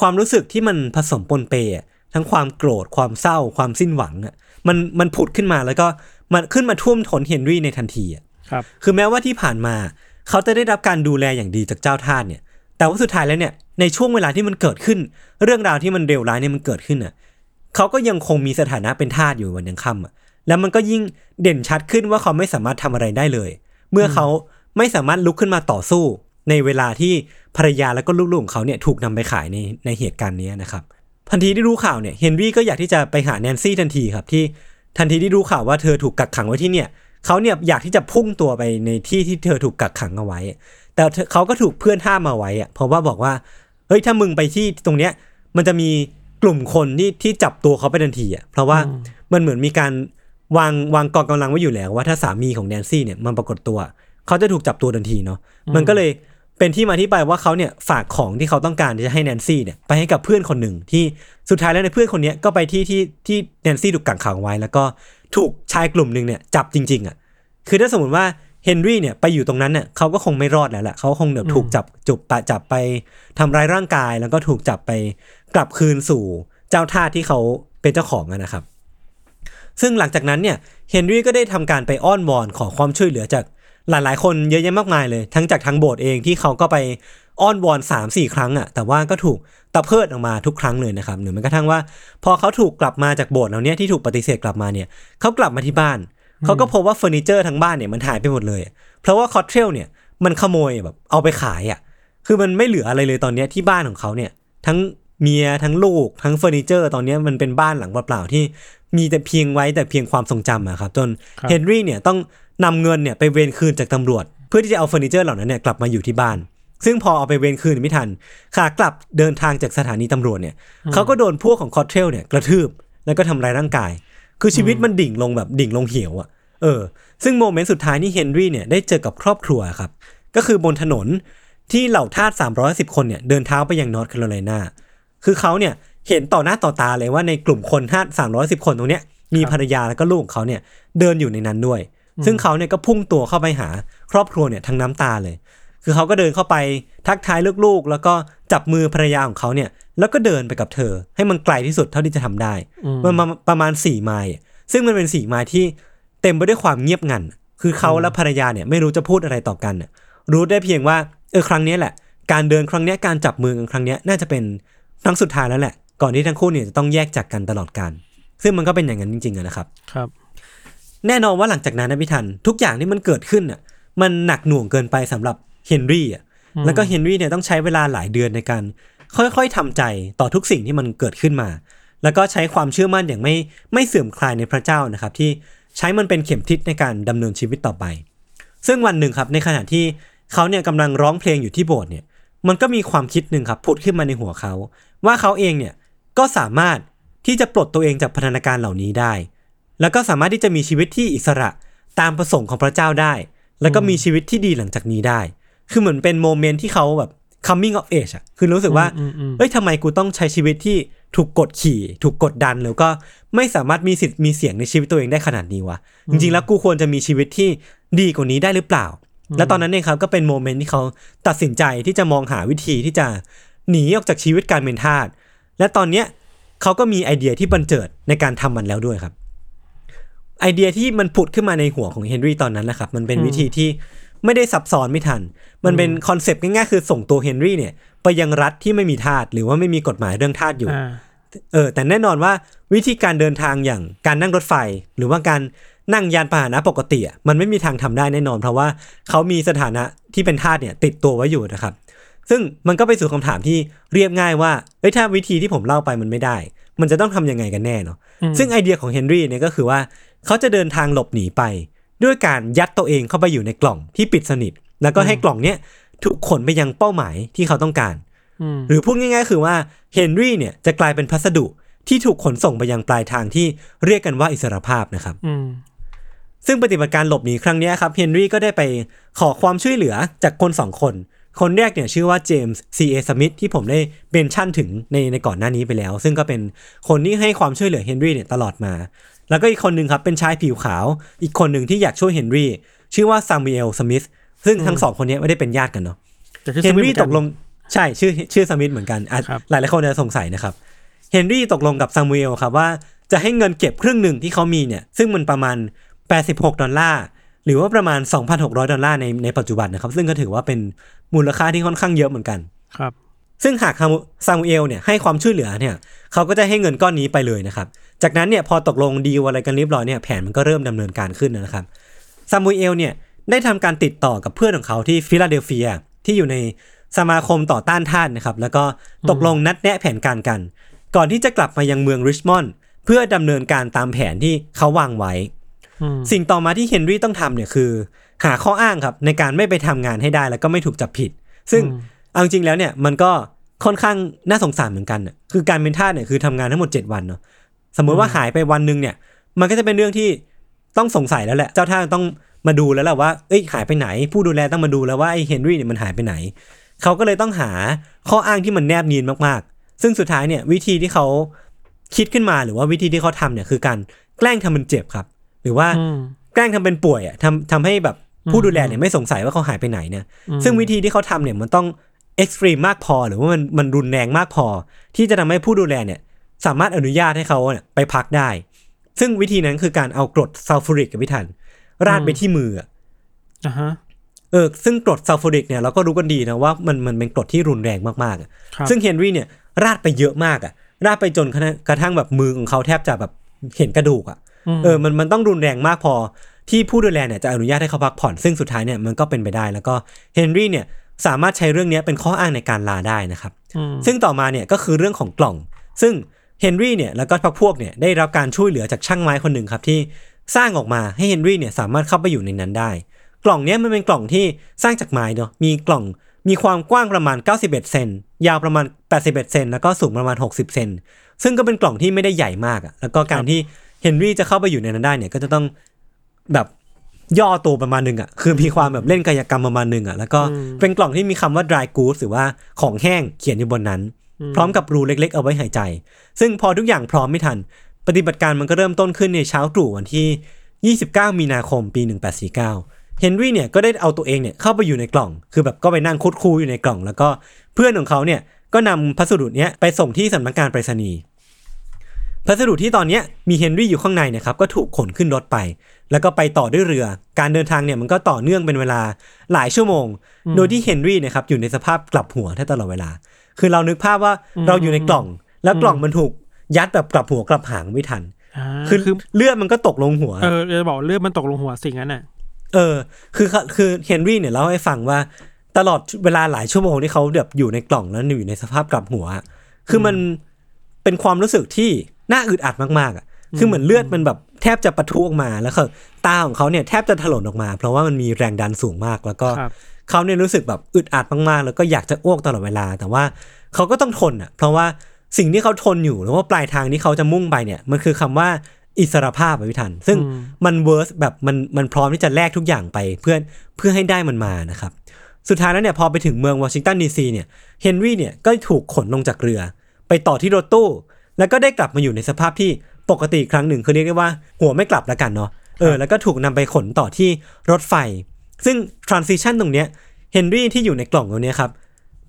ความรู้สึกที่มันผสมปนเปอะทั้งความโกรธความเศร้าความสิ้นหวังอะ มันมันผุดขึ้นมาแล้วก็มันขึ้นมาท่วมท้นเฮนรี่ในทันทีอะครับ คือแม้ว่าที่ผ่านมา เขาจะได้รับการดูแลอย่างดีจากเจ้าทาสเนี่ย แต่ว่าสุดท้ายแล้วเนี่ยในช่วงเวลาที่มันเกิดขึ้น เรื่องราวที่มันเลวร้ายเนี่ยมันเกิดขึ้นอะเขาก็ยังคงมีสถานะเป็นทาสอยู่วันยังค่ำอะแล้วมันก็ยิ่งเด่นชัดขึ้นว่าเขาไม่สามารถทำอะไรได้เลย เมื่อเขาไม่สามารถลุกขึ้นมาต่อสู้ ในเวลาที่ภรรยาแล้วก็ลูกๆของเขาเนี่ยถูกนำไปขายในในเหตุการณ์นี้นะครับ ทันทีที่รู้ข่าวเนี่ยเฮนรี่ก็อยากที่จะไปหาแนนซี่ทันทีครับที่ทันทีที่รู้ข่าวว่าเธอถูกกักขังไว้ที่เนี่ยเขาเนี่ยอยากที่จะพุ่งตัวไปในที่ที่เธอถูกกักขังเอาไว้ แต่เธอเขาก็ถูกเพื่อนห้ามมาไว้อะเพราะว่าบอกว่าเฮ้ยถ้ามึงไปที่ตรงเนี้ยมันจะมีกลุ่มคนที่ที่จับตัวเขาไปทันทีอะเพราะว่ามันเหมือนมีการวางวางกองกำลังไว้อยู่แล้วว่าถ้าสามีของแนนซี่เนี่ยมันปรากฏตัว เขาจะถูกจับตัวทันทีเนาะมันก็เลย เป็นที่มาที่ไปว่าเขาเนี่ยฝากของที่เขาต้องการที่จะให้แนนซี่เนี่ยไปให้กับเพื่อนคนหนึ่งที่สุดท้ายแล้วในยเพื่อนคนเนี้ยก็ไปที่ที่ที่แนนซี่ถูกกักขังไว้ แล้วก็ถูกชายกลุ่มหนึ่งเนี่ยจับจริง ๆอะคือถ้าสมมติว่าเฮนรี่เนี่ยไปอยู่ตรงนั้นเนี่ยเขาก็คงไม่รอดแล้วแหละเขาคงเดี๋ยวถูกจับจุบปะจับไปทำร้ายร่างกาย แล้วก็ถูกจับไปกลับคืนสู่เจ้าทาสที่เขาเป็นเจ้าของอะนะครับ ซึ่งหลังจากนั้นเนี่ยเฮนรี่ก็ได้ทำการไปอ้อนวอนขอความช่วยเหลือจาก หลายๆ คนเยอะแยะมากมายเลย ทั้งจากทางโบสถ์เองที่เขาก็ไปอ้อนวอน3ามสี่ครั้งอะแต่ว่าก็ถูกตะเพิดออกมาทุกครั้งเลยนะครับหรือแม้กระทั่งว่า พอเขาถูกกลับมาจากโบสถ์เหล่านี้ที่ถูกปฏิเสธกลับมาเนี่ยเขากลับมาที่บ้าน เขาก็พบว่าเฟอร์นิเจอร์ทั้งบ้านเนี่ยมันหายไปหมดเลยเพราะว่าคอตเทลเนี่ยมันขโมยแบบเอาไปขายอะ คือมันไม่เหลืออะไรเลยตอนเนี้ยที่บ้านของเขาเนี่ย ทั้งเมียทั้งลูกทั้งเฟอร์นิเจอร์ ตอนเนี้ยมันเป็นบ้านหลังเปล่าๆที่มีแต่เพียงไว้แต่เพียงความทรงจำอะครับจนครับเฮนรี่เนี่ยต้อง นำเงินเนี่ยไปเวนคืนจากตำรวจ เพื่อที่จะเอาเฟอร์นิเจอร์เหล่านั้นเนี่ยกลับมาอยู่ที่บ้าน ซึ่งพอเอาไปเวนคืนพี่ทัน ขากลับเดินทางจากสถานีตำรวจเนี่ยเขาก็โดนพวกของคอตเทลเนี่ยกระทืบแล้วก็ทำร้ายร่างกาย คือชีวิตมันดิ่งลงแบบดิ่งลงเหวอะเออ ซึ่งโมเมนต์สุดท้ายที่เฮนรี่เนี่ยได้เจอกับครอบครัวครับ ก็คือบนถนนที่เหล่าทาส310 คนเนี่ยเดินเท้าไปยังนอร์ทแคโรไลนา คือเขาเนี่ยเห็นต่อหน้าต่อตาเลยว่าในกลุ่มคนทาส310 คนตรงเนี้ยมีภรรยาแล้วก็ลูกของเขาเนี่ยเดินอยู่ในนั้นด้วย ซึ่งเขาเนี่ยก็พุ่งตัวเข้าไปหาครอบครัวเนี่ยทั้งน้ำตาเลย คือเขาก็เดินเข้าไปทักทายลูกๆ แล้วก็จับมือภรรยาของเขาเนี่ย แล้วก็เดินไปกับเธอ ให้มันไกลที่สุดเท่าที่จะทำได้ มันมาประมาณสี่ไมล์อะซึ่งมันเป็นสี่ไมล์ที่เต็มไปด้วยความเงียบงัน คือเขาและภรรยาเนี่ยไม่รู้จะพูดอะไรต่อกันน่ะรู้ได้เพียงว่าเออครั้งนี้แหละ การเดินครั้งเนี้ยการจับมือกันครั้งเนี้ยน่าจะเป็นครั้งสุดท้ายแล้วแหละ ก่อนที่ทั้งคู่เนี่ยจะต้องแยกจากกันตลอดกาลซึ่งมันก็เป็นอย่างนั้นจริงๆอะนะครับ ครับ แน่นอนว่าหลังจากนั้นนะพี่ทัน ทุกอย่างที่มันเกิดขึ้นอะ มันหนักหน่วงเกินไปสำหรับเฮนรี่อะแล้วก็เฮนรี่เนี่ยต้องใช้เวลาหลายเดือนในการ ค่อยๆทำใจต่อทุกสิ่งที่มันเกิดขึ้นมา แล้วก็ใช้ความเชื่อมั่นอย่างไม่ไม่เสื่อมคลายในพระเจ้านะครับ ที่ใช้มันเป็นเข็มทิศในการดำเนินชีวิตต่อไป ซึ่งวันหนึ่งครับในขณะที่เขาเนี่ยกำลังร้องเพลงอยู่ที่โบสถ์เนี่ย มันก็มีความคิดหนึ่งครับผุดขึ้นมาในหัวเขา ว่าเขาเองเนี่ยก็สามารถที่จะปลดตัวเองจากพันธนาการเหล่านี้ได้ แล้วก็สามารถที่จะมีชีวิตที่อิสระตามประสงค์ของพระเจ้าได้ แล้วก็มีชีวิตที่ดีหลังจากนี้ได้ คือเหมือนเป็นโมเมนต์ที่เขาแบบ coming of age อะคือรู้สึกว่าอืมอืมเอ้ยทำไมกูต้องใช้ชีวิตที่ถูกกดขี่ ถูกกดดัน แล้วก็ไม่สามารถมีสิทธิ์มีเสียงในชีวิตตัวเองได้ขนาดนี้วะ จริงๆ แล้วกูควรจะมีชีวิตที่ดีกว่านี้ได้หรือเปล่า แล้วตอนนั้นเองครับก็เป็นโมเมนต์ที่เขาตัดสินใจที่จะมองหาวิธีที่จะหนีออกจากชีวิตการเป็นทาส และตอนเนี้ยเขาก็มีไอเดียที่บรรเจิดในการทำมันแล้วด้วยครับ ไอเดียที่มันผุดขึ้นมาในหัวของเฮนรี่ตอนนั้นนะครับ มันเป็นวิธีที่ไม่ได้ซับซ้อนพี่ทัน มันเป็นคอนเซปต์ง่ายๆ คือส่งตัวเฮนรี่เนี่ย ไปยังรัฐที่ไม่มีทาสหรือว่าไม่มีกฎหมายเรื่องทาสอยู่อ่าเออ แต่แน่นอนว่าวิธีการเดินทางอย่างการนั่งรถไฟ หรือว่าการนั่งยานพาหนะปกติอะมันไม่มีทางทำได้แน่นอน เพราะว่าเขามีสถานะที่เป็นทาสเนี่ย ติดตัวไว้อยู่นะครับ ซึ่งมันก็ไปสู่คำถามที่เรียบง่ายว่าเอ้ยถ้าวิธีที่ผมเล่าไปมันไม่ได้ มันจะต้องทำยังไงกันแน่เนาะซึ่งไอเดียของเฮนรี่เนี่ยก็คือว่า เขาจะเดินทางหลบหนีไป ด้วยการยัดตัวเองเข้าไปอยู่ในกล่องที่ปิดสนิท แล้วก็ให้กล่องเนี้ยถูกขนไปยังเป้าหมายที่เขาต้องการอืมหรือพูดง่ายๆ คือว่าเฮนรี่เนี่ยจะกลายเป็นพัสดุที่ถูกขนส่งไปยังปลายทางที่เรียกกันว่าอิสรภาพนะครับอืมซึ่งปฏิบัติการหลบหนีครั้งเนี้ยครับเฮนรี่ก็ได้ไปขอความช่วยเหลือจากคนสองคน คนแรกเนี่ยชื่อว่าเจมส์ซีเอสมิธที่ผมได้ mention ถึงในในก่อนหน้านี้ไปแล้ว ซึ่งก็เป็นคนที่ให้ความช่วยเหลือเฮนรี่เนี่ยตลอดมา แล้วก็อีกคนหนึ่งครับเป็นชายผิวขาว อีกคนหนึ่งที่อยากช่วยเฮนรี่ชื่อว่าซามูเอลสมิธซึ่งทั้งสองคนเนี้ยไม่ได้เป็นญาติกันเนาะแต่ชื่อเฮนรี่สมิธเหมืตอนกันใช่ชื่อชื่อสมิธเหมือนกันอะครับหลายหลายๆคนจะสงสัยนะครับเฮนรี่ตกลงกับซามูเอลครับว่าจะให้เงินเก็บครึ่งหนึ่งที่เขามีเนี่ยซึ่งมันประมาณ 86 ดอลลาร์หรือว่าประมาณ 2,600 ดอลลาร์ในในปัจจุบันนะครับ ซึ่งก็ถือว่าเป็นมูลค่าที่ค่อนข้างเยอะเหมือนกันครับซึ่งหากซามูซามูเอลเนี่ยให้ความช่วยเหลือเนี่ยเขาก็จะให้เงินก้อนนี้ไปเลยนะครับ จากนั้นเนี่ยพอตกลงดีลอะไรกันเรียบร้อยเนี่ยแผนมันก็เริ่มดำเนินการขึ้นนะครับซามูเอลเนี่ยได้ทำการติดต่อกับเพื่อนของเขาที่ฟิลาเดลเฟียที่อยู่ในสมาคมต่อต้านทาสนะครับ แล้วก็ตกลงนัดแนะแผนการกัน ก่อนที่จะกลับมายังเมืองริชมอนด์เพื่อดำเนินการตามแผนที่เขาวางไว้อืมสิ่งต่อมาที่เฮนรี่ต้องทำเนี่ยคือ หาข้ออ้างครับในการไม่ไปทำงานให้ได้แล้วก็ไม่ถูกจับผิด ซึ่งเอาจริงๆแล้วเนี่ยมันก็ค่อนข้างน่าสงสารเหมือนกันน่ะคือการเป็นทาสเนี่ยคือทำงานทั้งหมด 7 วันเนาะ สมมติว่าหายไปวันหนึ่งเนี่ย มันก็จะเป็นเรื่องที่ต้องสงสัยแล้วแหละ เจ้าท่าต้องมาดูแล้วแหละว่า เอ้ยหายไปไหน ผู้ดูแลต้องมาดูแล้วว่าไอ้เฮนรี่เนี่ยมันหายไปไหน เขาก็เลยต้องหาข้ออ้างที่มันแนบเนียนมากๆ ซึ่งสุดท้ายเนี่ยวิธีที่เขาคิดขึ้นมาหรือว่าวิธีที่เขาทำเนี่ยคือการแกล้งทำมันเจ็บครับ หรือว่าอืมแกล้งทำเป็นป่วยอะทำทำให้แบบผู้ดูแลเนี่ยไม่สงสัยว่าเขาหายไปไหนเนี่ย ซึ่งวิธีที่เขาทำเนี่ยมันต้องเอ็กซ์ตรีมมากพอ หรือว่ามันมันรุนแรงมากพอ ที่จะทำให้ผู้ดูแลเนี่ย สามารถอนุญาตให้เขาเนี่ยไปพักได้ ซึ่งวิธีนั้นคือการเอากรดซัลฟูริกกับพี่ทันราดไปที่มืออะอ่าฮะเออซึ่งกรดซัลฟูริกเนี่ยเราก็รู้กันดีนะว่ามันมันเป็นกรดที่รุนแรงมากๆอะครับซึ่งเฮนรี่เนี่ยราดไปเยอะมากอะราดไปจนกระทั่งกระทั่งแบบมือของเขาแทบจะแบบเห็นกระดูกอะมเออมันมันต้องรุนแรงมากพอที่ผู้ดูแลเนี่ยจะอนุญาตให้เขาพักผ่อน ซึ่งสุดท้ายเนี่ยมันก็เป็นไปได้ แล้วก็เฮนรี่เนี่ยสามารถใช้เรื่องเนี้ยเป็นข้ออ้างในการลาได้นะครับมซึ่งต่อมาเนี่ยก็คือเรื่องของกล่อง ซึ่ง เฮนรี่เนี่ยแล้วก็พักพวกเนี่ยได้รับการช่วยเหลือจากช่างไม้คนหนึ่งครับที่สร้างออกมาให้เฮนรี่เนี่ยสามารถเข้าไปอยู่ในนั้นได้ กล่องเนี้ยมันเป็นกล่องที่สร้างจากไม้เนาะมีกล่องมีความกว้างประมาณ 91 เซนยาวประมาณ 81 เซนแล้วก็สูงประมาณ 60 เซนซึ่งก็เป็นกล่องที่ไม่ได้ใหญ่มากอะแล้วก็การที่เฮนรี่จะเข้าไปอยู่ในนั้นได้เนี่ยก็จะต้องแบบย่อตัวประมาณหนึ่งอะคือมีความแบบเล่นกายกรรมประมาณหนึ่งอะแล้วก็เป็นกล่องที่มีคำว่า dry goods หรือว่าของแห้งเขียนอยู่บนนั้น พร้อมกับรูเล็ก ๆ เอาไว้หายใจ ซึ่งพอทุกอย่างพร้อมไม่ทัน ปฏิบัติการมันก็เริ่มต้นขึ้นในเช้าตรู่วันที่ 29 มีนาคมปี 1849 เฮนรี่เนี่ยก็ได้เอาตัวเองเนี่ยเข้าไปอยู่ในกล่อง คือแบบก็ไปนั่งคุดคูอยู่ในกล่อง แล้วก็เพื่อนของเขาเนี่ยก็นำพัสดุเนี้ยไปส่งที่สำนักงานไปรษณีย์พัสดุที่ตอนเนี้ยมีเฮนรี่อยู่ข้างในเนะครับก็ถูกขนขึ้นรถไป แล้วก็ไปต่อด้วยเรือ การเดินทางเนี่ยมันก็ต่อเนื่องเป็นเวลาหลายชั่วโมง โดยที่เฮนรี่เนะครับอยู่ในสภาพกลับหัวแทบตลอดเวลา คือเรานึกภาพว่าเราอยู่ในกล่อง แล้วกล่องมันถูกยัดแบบกลับหัวกลับหางไม่ทันอ่าคือคือเลือดมันก็ตกลงหัว เออจะบอกเลือดมันตกลงหัวสิ่งนั้นน่ะ เออ คือคือเฮนรี่เนี่ยเล่าให้ฟังว่าตลอดเวลาหลายชั่วโมงที่เขาแบบอยู่ในกล่องแล้วอยู่ในสภาพกลับหัวอะคือมันเป็นความรู้สึกที่น่าอึดอัดมากๆอะ คือเหมือนเลือดมันแบบแทบจะปะทุออกมาแล้วคือตาของเขาเนี่ยแทบจะถลนออกมา เพราะว่ามันมีแรงดันสูงมากแล้วก็ครับ เขาเนี่ยรู้สึกแบบอึดอัดมากๆ แล้วก็อยากจะอ้วกตลอดเวลา แต่ว่าเขาก็ต้องทนอะ เพราะว่าสิ่งที่เขาทนอยู่หรือว่าปลายทางที่เขาจะมุ่งไปเนี่ย มันคือคำว่าอิสรภาพอะพี่ทัน ซึ่งมัน worth แบบมันมันพร้อมที่จะแลกทุกอย่างไปเพื่อเพื่อให้ได้มันมานะครับ สุดท้ายแล้วเนี่ยพอไปถึงเมืองวอชิงตันดีซีเนี่ยเฮนรี่เนี่ยก็ถูกขนลงจากเรือ ไปต่อที่รถตู้ แล้วก็ได้กลับมาอยู่ในสภาพที่ปกติอีกครั้งหนึ่งคือเรียกได้ว่า หัวไม่กลับแล้วกันเนาะเออแล้วก็ถูกนำไปขนต่อที่รถไฟ ซึ่ง transition ตรงเนี้ยเฮนรี่ที่อยู่ในกล่องตรงเนี้ยครับ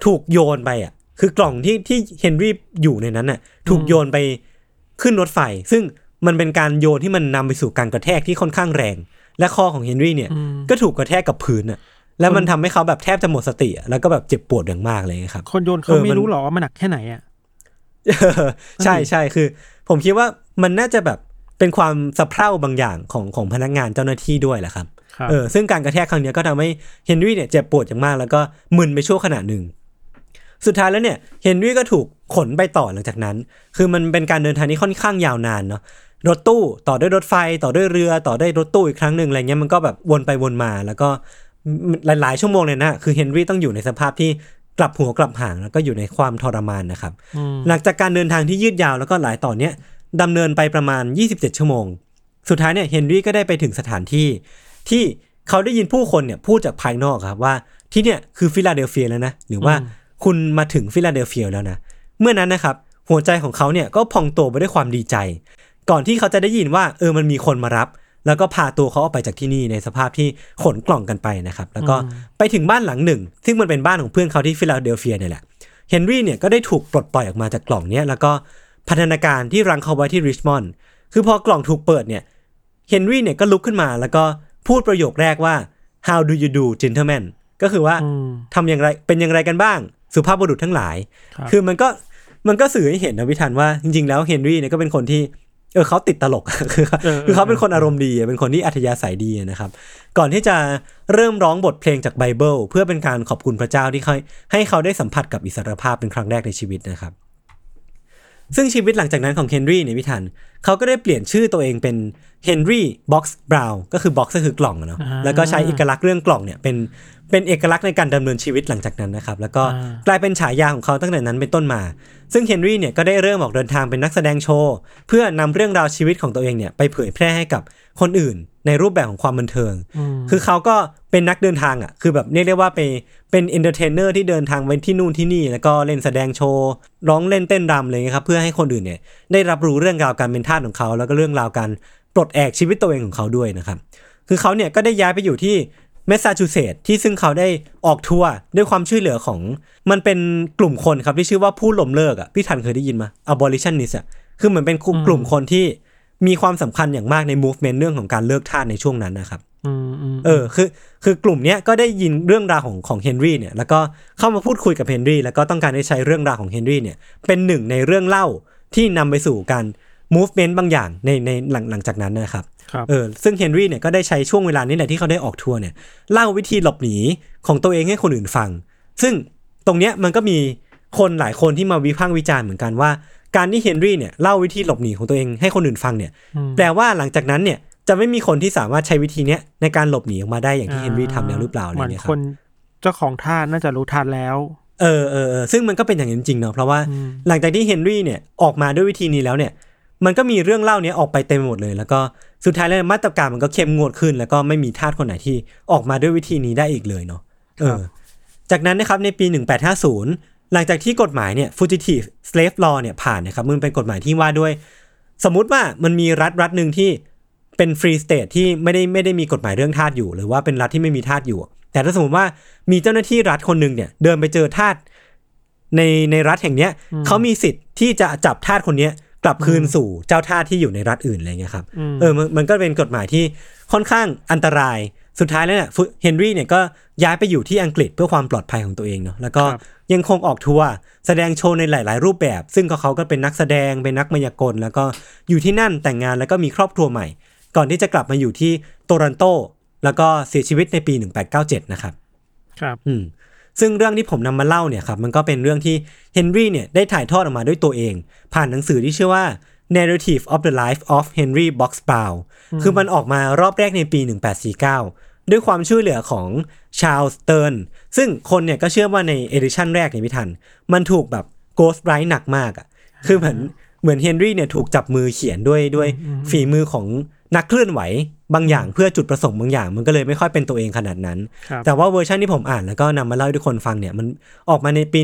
ถูกโยนไปอะ คือกล่องที่ที่เฮนรี่อยู่ในนั้นน่ะ ถูกโยนไปขึ้นรถไฟ ซึ่งมันเป็นการโยนที่มันนำไปสู่การกระแทกที่ค่อนข้างแรง และคอของเฮนรี่เนี่ยอืมก็ถูกกระแทกกับพื้นอะ แล้วมันทำให้เขาแบบแทบจะหมดสติอะแล้วก็แบบเจ็บปวดอย่างมากเลยครับ คนโยนเขาเออไม่มันรู้หรอกว่ามันหนักแค่ไหนอะใช่ใช่คือ ผมคิดว่ามันน่าจะแบบ เป็นความสะเพร่าบางอย่างของของพนักงานเจ้าหน้าที่ด้วยแหละครับครับเออซึ่งการกระแทกครั้งเนี้ยก็ทำให้เฮนรี่เนี่ยเจ็บปวดอย่างมากแล้วก็มึนไปชั่วขณะหนึ่ง สุดท้ายแล้วเนี่ยเฮนรี่ก็ถูกขนไปต่อหลังจากนั้น คือมันเป็นการเดินทางที่ค่อนข้างยาวนานเนาะรถตู้ต่อด้วยรถไฟต่อด้วยเรือต่อด้วยรถตู้อีกครั้งหนึ่งอะไรเงี้ยมันก็แบบวนไปวนมาแล้วก็หลายๆชั่วโมงเลยนะคือเฮนรี่ต้องอยู่ในสภาพที่กลับหัวกลับหางแล้วก็อยู่ในความทรมานนะครับอืมหลังจากการเดินทางที่ยืดยาวแล้วก็หลายต่อนเนี้ย ดำเนินไปประมาณ 27 ชั่วโมง สุดท้ายเนี่ยเฮนรี่ก็ได้ไปถึงสถานที่ ที่เขาได้ยินผู้คนเนี่ยพูดจากภายนอกครับว่าที่เนี่ยคือฟิลาเดลเฟียแล้วนะหรือว่าคุณมาถึงฟิลาเดลเฟียแล้วนะเมื่อนั้นนะครับหัวใจของเขาเนี่ยก็พองโตไปด้วยความดีใจ ก่อนที่เขาจะได้ยินว่าเออมันมีคนมารับ แล้วก็พาตัวเขาออกไปจากที่นี่ในสภาพที่ขนกล่องกันไปนะครับแล้วก็ไปถึงบ้านหลังหนึ่ง ซึ่งมันเป็นบ้านของเพื่อนเขาที่ฟิลาเดลเฟียเนี่ยแหละเฮนรี่เนี่ยก็ได้ถูกปลดปล่อยออกมาจากกล่องเนี้ยแล้วก็ พัฒนาการที่รังเขาไว้ที่ริชมอนด์คือพอกล่องถูกเปิดเนี่ยเฮนรี่เนี่ยก็ลุกขึ้นมาแล้วก็พูดประโยคแรกว่า how do you do gentlemen ก็คือว่าอืมทำอย่างไรเป็นอย่างไรกันบ้าง สุภาพบุรุษทั้งหลายครับคือมันก็มันก็สื่อให้เห็นนะพิธันว่าจริงๆแล้วเฮนรี่เนี่ยก็เป็นคนที่เออเขาติดตลกคือเออคือเขาเป็นคนอารมณ์ดีเป็นคนที่อัธยาศัยดีนะครับ ก่อนที่จะเริ่มร้องบทเพลงจากไบเบิล เพื่อเป็นการขอบคุณพระเจ้าที่เขาให้เขาได้สัมผัสกับอิสรภาพเป็นครั้งแรกในชีวิตนะครับ ซึ่งชีวิตหลังจากนั้นของเฮนรี่เนี่ยพิธันเขาก็ได้เปลี่ยนชื่อตัวเองเป็นเฮนรี่บ็อกซ์บราวก็คือบ็อกซ์ก็คือกล่องอะเนาะอ่าแล้วก็ใช้เอกลักษณ์เรื่องกล่องเนี่ยเป็นเป็นเอกลักษณ์ในการดำเนินชีวิตหลังจากนั้นนะครับแล้วก็อ่ากลายเป็นฉายาของเขาตั้งแต่นั้นเป็นต้นมา ซึ่งเฮนรี่เนี่ยก็ได้เริ่มออกเดินทางเป็นนักแสดงโชว์ เพื่อนำเรื่องราวชีวิตของตัวเองเนี่ยไปเผยแพร่ให้กับคนอื่น ในรูปแบบของความบันเทิงอืมคือเขาก็เป็นนักเดินทางอะ คือแบบเรียกได้ว่าไปเป็น entertainer ที่เดินทางไปที่นู่นที่นี่ แล้วก็เล่นแสดงโชว์ ร้องเล่นเต้นรำอะไรเงี้ยครับ เพื่อให้คนอื่นเนี่ยได้รับรู้เรื่องราวการเป็นทาสของเขา แล้วก็เรื่องราวการปลดแอกชีวิตตัวเองของเขาด้วยนะครับ คือเขาเนี่ยก็ได้ย้ายไปอยู่ที่แมสซาชูเซตส์ที่ซึ่งเขาได้ออกทัวร์ด้วยความช่วยเหลือของ มันเป็นกลุ่มคนครับที่ชื่อว่าผู้ล้มเลิกอะพี่ทันเคยได้ยินมา abolitionist อะ คือเหมือนเป็นกลุ่มกลุ่มคนที่ มีความสำคัญอย่างมากใน movement เรื่องของการเลิกทาสในช่วงนั้นนะครับอืมอืมเออคือคือกลุ่มเนี้ยก็ได้ยินเรื่องราวของของเฮนรี่เนี่ยแล้วก็เข้ามาพูดคุยกับเฮนรี่แล้วก็ต้องการได้ใช้เรื่องราวของเฮนรี่เนี่ยเป็นหนึ่งในเรื่องเล่าที่นำไปสู่การ movement บางอย่างในในหลังหลังจากนั้นนะครับครับเออซึ่งเฮนรี่เนี่ยก็ได้ใช้ช่วงเวลานี้แหละที่เขาได้ออกทัวร์เนี่ยเล่าวิธีหลบหนีของตัวเองให้คนอื่นฟัง ซึ่งตรงเนี้ยมันก็มีคนหลายคนที่มาวิพากษ์วิจารณ์เหมือนกันว่า การที่เฮนรี่เนี่ยเล่าวิธีหลบหนีของตัวเองให้คนอื่นฟังเนี่ยอืมแปลว่าหลังจากนั้นเนี่ยจะไม่มีคนที่สามารถใช้วิธีเนี้ยในการหลบหนีออกมาได้อย่างที่เฮนรี่ทำแล้วหรือเปล่าอะไรเหมือนเงี้ยคครับนเจ้าของท่าน่าจะรู้ทันแล้วเออเออเออซึ่งมันก็เป็นอย่างนั้นจริงเนาะเพราะว่าอืมหลังจากที่เฮนรี่เนี่ยออกมาด้วยวิธีนี้แล้วเนี่ยมันก็มีเรื่องเล่าเนี้ยออกไปเต็มไปหมดเลย แล้วก็สุดท้ายแล้วมาตรการมันก็เข้มงวดขึ้น แล้วก็ไม่มีทาสคนไหนที่ออกมาด้วยวิธีนี้ได้อีกเลยเนาะเออจากนั้นนะครับในปี 1850 หลังจากที่กฎหมายเนี่ย fugitive slave law เนี่ยผ่านนะครับมันเป็นกฎหมายที่ว่าด้วย สมมุติว่ามันมีรัฐรัฐหนึ่งที่เป็น free state ที่ไม่ได้ไม่ได้มีกฎหมายเรื่องทาสอยู่ หรือว่าเป็นรัฐที่ไม่มีทาสอยู่ แต่ถ้าสมมติว่ามีเจ้าหน้าที่รัฐคนหนึ่งเนี่ยเดินไปเจอทาสในในรัฐแห่งเนี้ยเขามีสิทธิ์ที่จะจับทาสคนเนี้ยกลับคืนสู่เจ้าทาสที่อยู่ในรัฐอื่นอะไรเงี้ยครับอืมเออมันมันก็เป็นกฎหมายที่ค่อนข้างอันตราย สุดท้ายแล้วเนี่ยฟุเฮนรี่เนี่ยก็ย้ายไปอยู่ที่อังกฤษเพื่อความปลอดภัยของตัวเองเนาะ แล้วก็ครับ ยังคงออกทัวร์แสดงโชว์ในหลาย ๆ รูปแบบ ซึ่งก็เขาก็เป็นนักแสดงเป็นนักมายากล แล้วก็อยู่ที่นั่นแต่งงานแล้วก็มีครอบครัวใหม่ ก่อนที่จะกลับมาอยู่ที่โตรอนโต แล้วก็เสียชีวิตในปี 1897 นะครับ ครับ อืมซึ่งเรื่องที่ผมนำมาเล่าเนี่ยครับมันก็เป็นเรื่องที่เฮนรี่เนี่ยได้ถ่ายทอดออกมาด้วยตัวเอง ผ่านหนังสือที่ชื่อว่า Narrative of the Life of Henry Box Brown คือมันออกมารอบแรกในปี 1849 ด้วยความช่วยเหลือของชา l สเติร์นซึ่งคนเนี่ยก็เชื่อว่าใน edition แรกเนี่ยพี่ทัน มันถูกแบบ ghostwrite หนักมากอะ่ะคือเหมือนเหมือนเฮนรี่เนี่ยถูกจับมือเขียนด้วยด้วยฝีมือของนักเคลื่อนไหวบางอย่างเพื่อจุดประสงค์บางอย่าง มันก็เลยไม่ค่อยเป็นตัวเองขนาดนั้นครับแต่ว่าเวอร์ชันที่ผมอ่านแล้วก็นำมาเล่าให้ทุกคนฟังเนี่ยมันออกมาในปี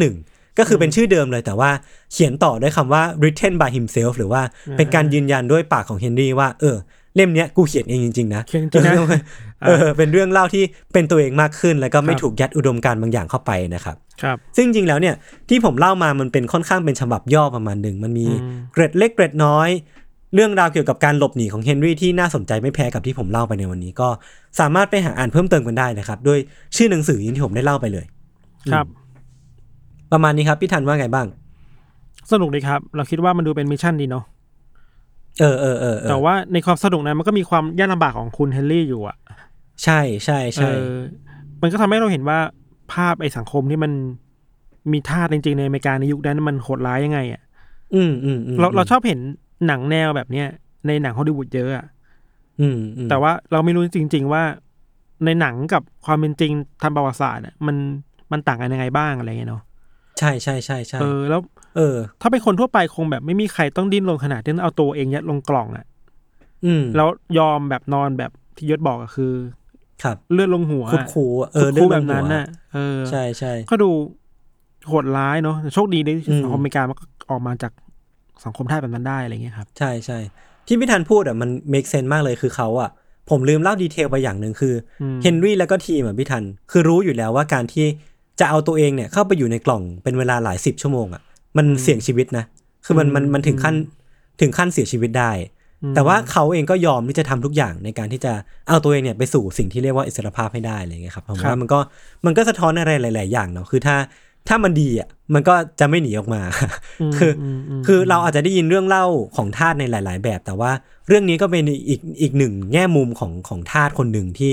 1851 ก็คือเป็นชื่อเดิมเลยแต่ว่าเขียนต่อด้วยคำว่า written by himself หรือว่าเป็นการยืนยันด้วยปากของเฮนรี่ว่าเออ เล่มเนี้ยกูเขียนเองจริงๆนะเขียนจริงๆนะเออเป็นเรื่องเล่าที่เป็นตัวเองมากขึ้น แล้วก็ไม่ค่อยถูกยัดอุดมการณ์บางอย่างเข้าไปนะครับครับ ซึ่งจริงๆแล้วเนี่ยที่ผมเล่ามามันเป็นค่อนข้างเป็นฉบับย่อประมาณหนึ่งมันมีอืมเกร็ดเล็กเกร็ดน้อย เรื่องราวเกี่ยวกับการหลบหนีของเฮนรี่ที่น่าสนใจไม่แพ้กับที่ผมเล่าไปในวันนี้ ก็สามารถไปหาอ่านเพิ่มเติมกันได้นะครับด้วยชื่อหนังสืออย่างที่ผมได้เล่าไปเลย ครับ ประมาณนี้ครับพี่ทันว่าไงบ้าง สนุกดีครับ เราคิดว่ามันดูเป็น mission ดีเนาะ เออเออเออเออแต่ว่าในความสนุกนั้นมันก็มีความยากลำบากของคุณเฮนรี่อยู่อะ ใช่ใช่ใช่เออมันก็ทำให้เราเห็นว่าภาพไอ้สังคมที่มันมีทาสจริงๆ ในอเมริกาในยุคนั้นมันโหดร้ายยังไงอะ อืมอืมมเราเราชอบเห็นหนังแนวแบบเนี้ยในหนังฮอลลีวูดเยอะอะอืมอืมแต่ว่าเราไม่รู้จริง ๆ ว่าในหนังกับความเป็นจริงทางประวัติศาสตร์อะมันมันต่างกันยังไงบ้างอะไรเงี้ยเนาะใช่ใช่ใช่ใช่เออแล้ว เออ ถ้าเป็นคนทั่วไปคงแบบไม่มีใครต้องดิ้นรนขนาดที่ต้องเอาตัวเองยัดลงกล่องอะอืม แล้วยอมแบบนอนแบบที่ยศบอกอะคือ ครับ เลือดลงหัวคุดคูเออคุดเรื่คูองแบบนั้นหัวน่ะ เออ ใช่ใช่ก็ดูโหดร้ายเนาะแต่โชคดีที่อืมสังคมอเมริกามันก็ออกมาจากสังคมท่าสแบบนั้นได้อะไรเงี้ยครับ ใช่ใช่ที่พี่ทันพูดอะมัน make sense มากเลยคือเขาอะ ผมลืมเล่าดีเทลไปอย่างหนึ่งคืออมเฮนรี่แล้วก็ทีมอะพี่ทันคือรู้อยู่แล้วว่าการที่ จะเอาตัวเองเนี่ยเข้าไปอยู่ในกล่องเป็นเวลาหลายสิบชั่วโมงอะมันเสี่ยงชีวิตนะ คือมันมันมันถึงขั้นถึงขั้นเสียชีวิตได้ แต่ว่าเขาเองก็ยอมที่จะทำทุกอย่างในการที่จะเอาตัวเองเนี่ยไปสู่สิ่งที่เรียกว่าอิสรภาพให้ได้อะไรเงี้ยครับผมครับว่ามันก็มันก็สะท้อนอะไรหลาย ๆ อย่างเนาะคือถ้าถ้ามันดีอะมันก็จะไม่หนีออกมามคือมมคือเราอาจจะได้ยินเรื่องเล่าของทาสในหลาย ๆ แบบ แต่ว่าเรื่องนี้ก็เป็นอีกอีกหนึ่งแง่มุมของของทาสคนหนึ่งที่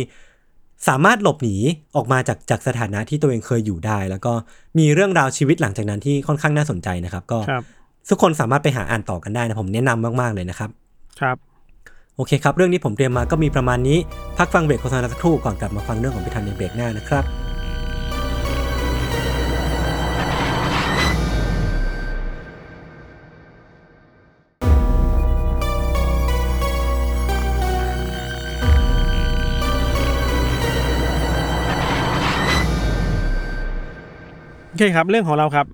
สามารถหลบหนีออกมาจากจากสถานะที่ตัวเองเคยอยู่ได้ แล้วก็มีเรื่องราวชีวิตหลังจากนั้นที่ค่อนข้างน่าสนใจนะครับ ก็ครับทุกคนสามารถไปหาอ่านต่อกันได้นะผมแนะนำมากๆเลยนะครับครับโอเคครับ เรื่องนี้ผมเตรียมมาก็มีประมาณนี้ พักฟังเบรกโฆษณาสักครู่ก่อนกลับมาฟังเรื่องของพิธันในเบรกหน้านะครับ เคครับ เรื่องของเราครับ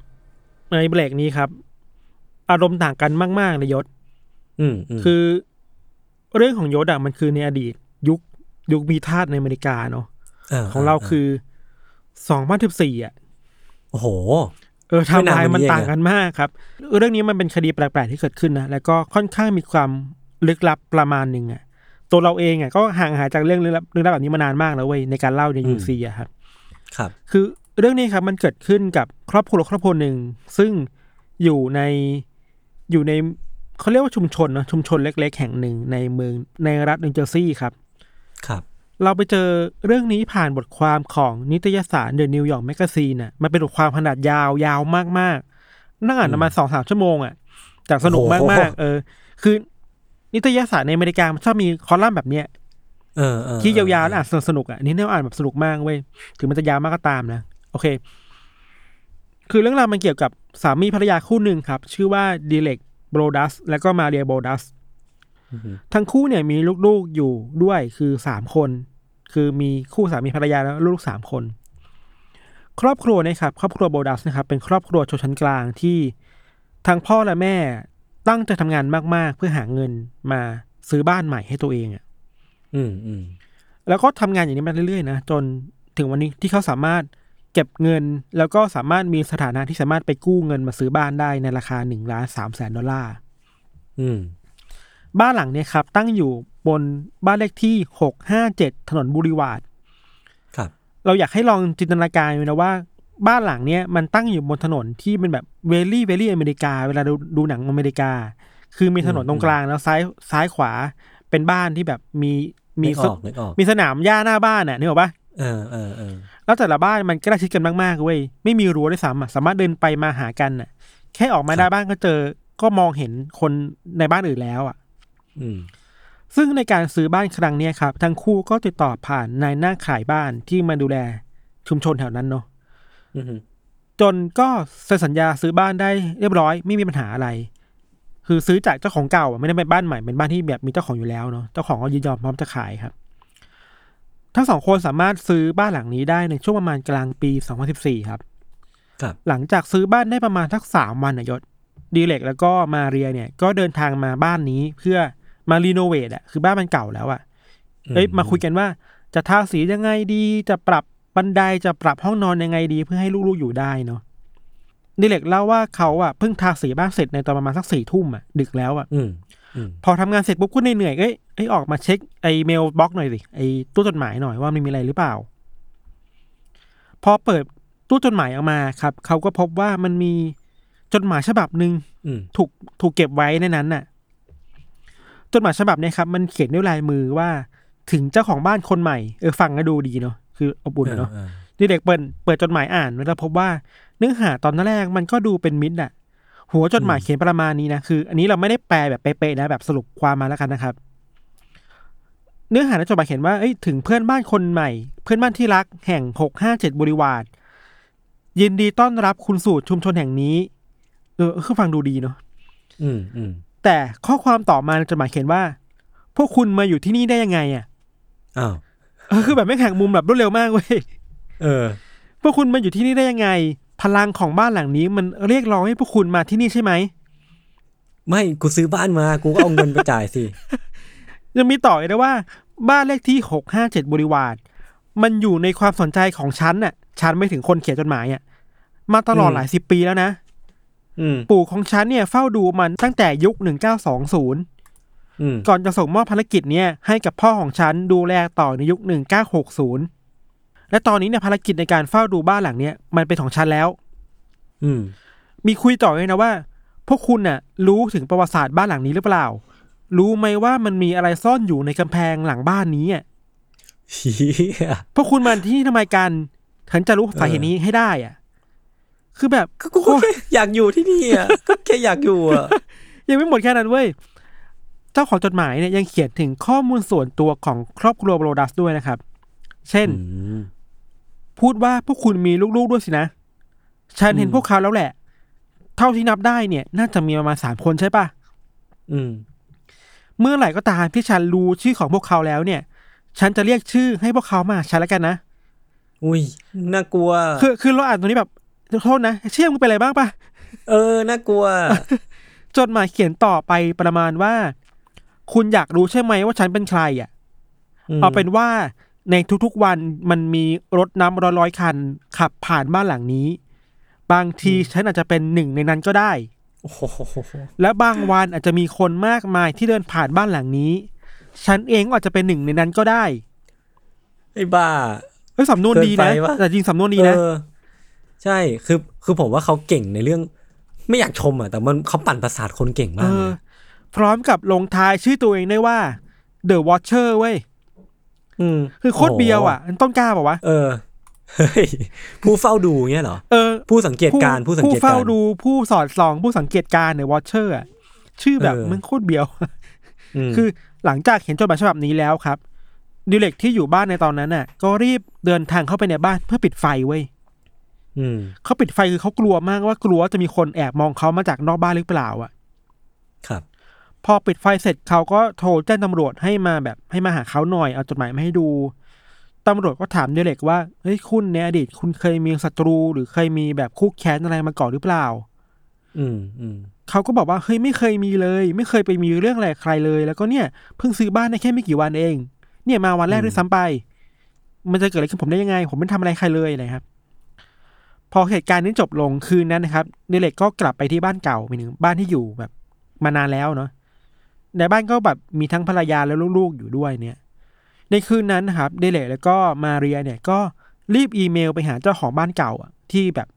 ในเบรกนี้ครับ อารมณ์ต่างกันมากๆในยศอืมอืมคือ เรื่องของยศอะมันคือในอดีต ยุคยุคมีทาสในอเมริกาเนาะของเราคือสองพันสิบสี่อะโอ้โห เออไทำไม่นานลายมานี้มันเองอะต่างกันมากครับ เรื่องนี้มันเป็นคดีแปลกๆที่เกิดขึ้นนะแล้วก็ค่อนข้างมีความลึกลับประมาณหนึ่งอะตัวเราเองอะก็ห่างหายจากเรื่องลึกลับเรื่องลับแบบนี้มานานมากแล้วเว้ยในการเล่าในยูซีอะครับ ครับ คือ เรื่องนี้ครับมันเกิดขึ้นกับครอบครัวครอบครัวหนึ่ง ซึ่งอยู่ในอยู่ในเขาเรียกว่าชุมชนเนอะชุมชนเล็ก ๆ แห่งหนึ่งในเมืองในรัฐนิวเจอร์ซีย์ครับ ครับ เราไปเจอเรื่องนี้ผ่านบทความของนิตยสาร The New York Magazine น่ะมันเป็นบทความขนาดยาวยาวมากๆนั่งอ่านประมาณสองสามชั่วโมงอะจากสนุกโอ้มากโหๆเออ คือนิตยสารในอเมริกามันชอบมีคอลัมน์แบบเนี้ยเออเออที่ยาวๆแล้วอ่านสนุกๆอะอันนี่เนี่ยอ่านแบบสนุกมากเว้ยถึงมันจะยาวมากก็ตามนะ โอเค คือเรื่องราวมันเกี่ยวกับสามีภรรยาคู่หนึ่งครับ ชื่อว่าดีเล็กโบรดัส และก็มาเรียโบรดัสอือฮึทั้งคู่เนี่ยมีลูกๆอยู่ด้วยคือสามคน คือมีคู่สามีภรรยาแล้วลูกสามคน ครอบครัวเนะครับ ครอบครัวโบรดัสนะครับ เป็นครอบครัวชนชั้นกลางที่ทั้งพ่อและแม่ตั้งใจทำงานมากๆ เพื่อหาเงินมาซื้อบ้านใหม่ให้ตัวเองอะอืมอืมแล้วก็ทำงานอย่างนี้มาเรื่อยๆนะจนถึงวันนี้ที่เขาสามารถ เก็บเงิน แล้วก็สามารถมีสถานะที่สามารถไปกู้เงินมาซื้อบ้านได้ในราคาหนึ่งล้านสามแสนดอลลาร์อืมบ้านหลังเนี้ยครับ ตั้งอยู่บนบ้านเลขที่หกห้าเจ็ดถนน Boulevard ครับ เราอยากให้ลองจินตนาการดูนะว่า บ้านหลังเนี้ยมันตั้งอยู่บนถนนที่เป็นแบบเวลี่เวลี่อเมริกา เวลาดูดูหนังอเมริกา คือมีถนนตรงกลางแล้วซ้ายซ้ายขวาเป็นบ้านที่แบบมีมีนึกออกนึกออกมีสนามหญ้าหน้าบ้านน่ะนึกออกปะ เออเออเออแล้วแต่ละบ้านมันใกล้ชิดกันมากๆเว้ยไม่มีรั้วด้วยซ้ำอะสามารถเดินไปมาหากันน่ะ แค่ออกมาครับหน้าบ้านก็เจอ ก็มองเห็นคนในบ้านอื่นแล้วอะ อืม ซึ่งในการซื้อบ้านครั้งเนี้ยครับ ทั้งคู่ก็ติดต่อผ่านนายหน้าขายบ้านที่มาดูแลชุมชนแถวนั้นเนาะอืมจนก็เซ็นสัญญาซื้อบ้านได้เรียบร้อย ไม่มีปัญหาอะไร คือซื้อจากเจ้าของเก่าอะไม่ได้เป็นบ้านใหม่เป็นบ้านที่แบบมีเจ้าของอยู่แล้วเนาะเจ้าของก็ยินยอมพร้อมจะขายครับ ทั้งสองคนสามารถซื้อบ้านหลังนี้ได้ในช่วงประมาณกลางปี 2014 ครับ ครับ หลังจากซื้อบ้านได้ประมาณทักสามวันนายศดีเล็กแล้วก็มาเรียเนี่ย ก็เดินทางมาบ้านนี้เพื่อมารีโนเวทอะคือบ้านมันเก่าแล้วอะเอ้ยมาคุยกันว่าจะทาสียังไงดีจะปรับบันไดจะปรับห้องนอนยังไงดีเพื่อให้ลูกๆอยู่ได้เนาะดีเล็กเล่าว่าเขาอะเพิ่งทาสีบ้านเสร็จในตอนประมาณสักสี่ทุ่มอะดึกแล้วอะอืมอืม พอทำงานเสร็จปุ๊บก็เหนื่อยๆเอ้ยเอ้ยออกมาเช็คไอเมลบล็อกหน่อยสิไอตู้จดหมายหน่อยว่ามันมีอะไรหรือเปล่า พอเปิดตู้จดหมายออกมาครับ เขาก็พบว่ามันมีจดหมายฉบับหนึ่งอืมถูกถูกเก็บไว้ในนั้นน่ะ จดหมายฉบับเนี้ครับ มันเขียนด้วยลายมือว่า ถึงเจ้าของบ้านคนใหม่เออฟังก็ดูดีเนาะคืออบอุ่นอะเนาะออเด็กๆเปิดเปิดจดหมายอ่านแล้วพบว่า เนื้อหาตอนแรกมันก็ดูเป็นมิตรอะ หัวจดหมายเขียนประมาณนี้นะคือ อันนี้เราไม่ได้แปลแบบเป๊ะๆนะแบบสรุปความมาแล้วกันนะครับ เนื้อหาในจดหมายเขียนว่าเอ้ยถึงเพื่อนบ้านคนใหม่ เพื่อนบ้านที่รักแห่งหกห้าเจ็ดบริวารยินดีต้อนรับคุณสู่ชุมชนแห่งนี้ เออคือฟังดูดีเนาะอืมอืมแต่ข้อความต่อมาในจดหมายเขียนว่า พวกคุณมาอยู่ที่นี่ได้ยังไงอะอ้าวเออคือแบบไม่งแข่งมุมแบบรวดเร็วมากเว้ยเออ พวกคุณมาอยู่ที่นี่ได้ยังไง พลังของบ้านหลังนี้มันเรียกร้องให้พวกคุณมาที่นี่ใช่ไหม ไม่กูซื้อบ้านมา กูก็เอาเงินไปจ่ายสิ ยังมีต่ออีกนะว่า บ้านเลขที่หกห้าเจ็ดบริวาร มันอยู่ในความสนใจของฉันน่ะ ฉันไม่ถึงคนเขียนจดหมายอะ มาตลอดอืมหลายสิบปีแล้วนะอืมปู่ของฉันเนี่ยเฝ้าดูมันตั้งแต่ยุคหนึ่งเก้าสองศูนย์อืมก่อนจะส่งมอบภารกิจเนี่ยให้กับพ่อของฉันดูแลต่อในยุคหนึ่งเก้าหกศูนย์ และตอนนี้เนี่ยภารกิจในการเฝ้าดูบ้านหลังเนี้ยมันเป็นของฉันแล้ว อืม มีคุยต่อเลยนะว่า พวกคุณน่ะ รู้ถึงประวัติศาสตร์บ้านหลังนี้หรือเปล่า รู้ไหมว่ามันมีอะไรซ่อนอยู่ในกำแพงหลังบ้านนี้อะเฮียพวกคุณมาที่นี่ทำไมกันฉันจะรู้สาเหตุนี้ให้ได้อะ คือแบบก็กูก็แค่อยากอยู่ที่นี่อะก็แค่อยากอยู่อะยังไม่หมดแค่นั้นเว้ยเจ้าของจดหมายเนี่ยยังเขียนถึงข้อมูลส่วนตัวของครอบครัวโบรดัสด้วยนะครับ เช่นอืม พูดว่าพวกคุณมีลูกๆด้วยสินะ ฉันเห็นอืมพวกเขาแล้วแหละ เท่าที่นับได้เนี่ย น่าจะมีประมาณสามคนใช่ปะอืม เมื่อไหร่ก็ตามที่ฉันรู้ชื่อของพวกเขาแล้วเนี่ย ฉันจะเรียกชื่อให้พวกเขามาฉันแล้วกันนะ อุ้ยน่ากลัว คือคือเราอ่านตรงนี้แบบโทษนะเชื่อมึงเป็นอะไรบ้างปะเออน่ากลัว จดหมายเขียนต่อไปประมาณว่า คุณอยากรู้ใช่ไหมว่าฉันเป็นใครอะมเอาเป็นว่า ในทุกๆวันมันมีรถน้ำร้อยๆคัน ขับผ่านบ้านหลังนี้ บางทีฉันอาจจะเป็นหนึ่งในนั้นก็ได้โอ้โหและบางวันอาจจะมีคนมากมายที่เดินผ่านบ้านหลังนี้ ฉันเองก็อาจจะเป็นหนึ่งในนั้นก็ได้ไอ้บ้าเฮ้ยสำนวนดีนะเกินไปวะแต่จริงสำนวนดีนะเออใช่คือคือผมว่าเขาเก่งในเรื่อง ไม่อยากชมอะแต่มันเขาปั่นประสาทคนเก่งเอมากเลอยพร้อมกับลงท้ายชื่อตัวเองได้ว่า The Watcher เว้ย อืมคือโคตรเบียวอะต้นกล้าเปล่าวะเออเฮ้ยผู้เฝ้าดูเงี้ยเหรอเออ ผู้สังเกตการณ์ผู้สังเกตผู้การเฝ้าณ์ดูผู้สอดส่อง ผู้สังเกตการณ์เนี่ย Watcher อะชื่อแบบเออมันโคตรเบียวมคือหลังจากเห็นจดหมายฉบับนี้แล้วครับดิเล็กที่อยู่บ้านในตอนนั้นน่ะ ก็รีบเดินทางเข้าไปในบ้านเพื่อปิดไฟเว้ยอืมเขาปิดไฟคือเขากลัวมากว่ากลัวว่าจะมีคนแอบมองเขามาจากนอกบ้านหรือเปล่า อะ ครับ พอปิดไฟเสร็จเขาก็โทรแจ้งตำรวจให้มาแบบให้มาหาเขาหน่อยเอาจดหมายมาให้ดูตำรวจก็ถามดิเล็กว่าเฮ้ยคุณในอดีตคุณเคยมีศัตรู หรือเคยมีแบบคู่แค้นอะไรมาก่อนหรือเปล่า อืมอืมเขาก็บอกว่าเฮ้ยไม่เคยมีเลย ไม่เคยไปมีเรื่องอะไรกับใครเลย แล้วก็เนี่ยเพิ่งซื้อบ้านได้แค่ไม่กี่วันเอง เนี่ยมาวันแรกด้วยซ้ำไป มันจะเกิดอะไรขึ้นผมได้ยังไง ผมไม่ทำอะไรใครเลยนะครับ พอเหตุการณ์นี้จบลงคืนนั้นนะครับเดเล็กก็กลับไปที่บ้านเก่าไปหนึ่งบ้านที่อยู่แบบ มานานแล้วเนาะ ในบ้านก็แบบมีทั้งภรรยาและลูกๆอยู่ด้วยเนี่ย ในคืนนั้นนะครับเดเล็กแล้วก็มาเรียเนี่ยก็รีบอีเมลไปหาเจ้าของบ้านเก่าอะที่แบบ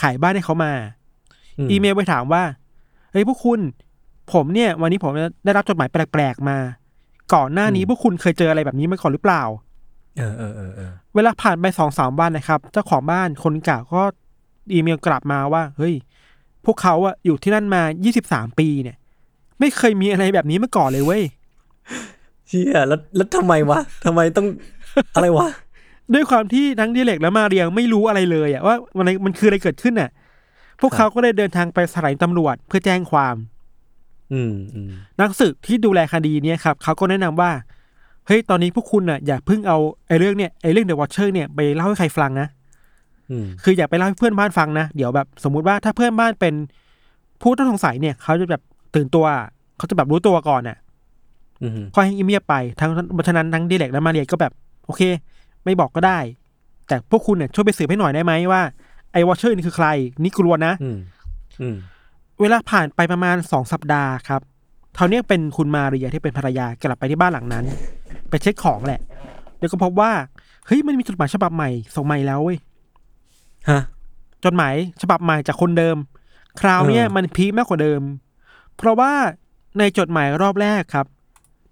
ขายบ้านให้เขามา อีเมลไปถามว่าเฮ้ยพวกคุณผมเนี่ย วันนี้ผมได้รับจดหมายแปลกๆมา ก่อนหน้านี้อืมพวกคุณเคยเจออะไรแบบนี้มาก่อนหรือเปล่า เออเออเออเออเวลาผ่านไปสองสามวันนะครับ เจ้าของบ้านคนเก่าก็อีเมลกลับมาว่า เฮ้ย พวกเขาอะอยู่ที่นั่นมายี่สิบสามปีเนี่ย ไม่เคยมีอะไรแบบนี้มาก่อนเลยเว้ยเชี่ยแล้วแล้วทำไมวะทำไมต้องอะไรวะ ด้วยความที่ทั้งดิเล็กและมาเรียงไม่รู้อะไรเลยอะว่ามันมันคืออะไรเกิดขึ้นน่ะพวกครับเขาก็เลยเดินทางไปสถานีตำรวจเพื่อแจ้งความ อืมอืมนักสืบที่ดูแลคดีเนี้ยครับเขาก็แนะนำว่าเฮ้ยตอนนี้พวกคุณน่ะอย่าเพิ่งเอาไอ้เรื่องเนี่ยไอ้เรื่อง The Watcher เนี่ยไปเล่าให้ใครฟังนะอืมคืออย่าไปเล่าให้เพื่อนบ้านฟังนะ เดี๋ยวแบบสมมุติว่าถ้าเพื่อนบ้านเป็นผู้ต้องสงสัยเนี่ยเขาจะแบบ ตื่นตัวเขาจะแบบรู้ตัวก่อนน่ะอืมก็ให้เงียบไปทั้งฉะนั้นทั้งดีเล็กและมาเรียก็แบบ โอเค ไม่บอกก็ได้ แต่พวกคุณเนี่ยช่วยไปสืบให้หน่อยได้ไหมว่าไอ้วอชเชอร์นี่คือใคร นี่กลัวนะอืมอืมเวลาผ่านไปประมาณสองสัปดาห์ครับเท่านี้เป็นคุณมาเรียที่เป็นภรรยากลับไปที่บ้านหลังนั้น ไปเช็คของแหละ เดี๋ยวก็พบว่าเฮ้ยมันมีจดหมายฉบับใหม่ส่งใหม่แล้วเว้ยฮะจดหมายฉบับใหม่จากคนเดิม คราวเนี้ยเออมัน peak มากกว่าเดิม เพราะว่าในจดหมายรอบแรกครับ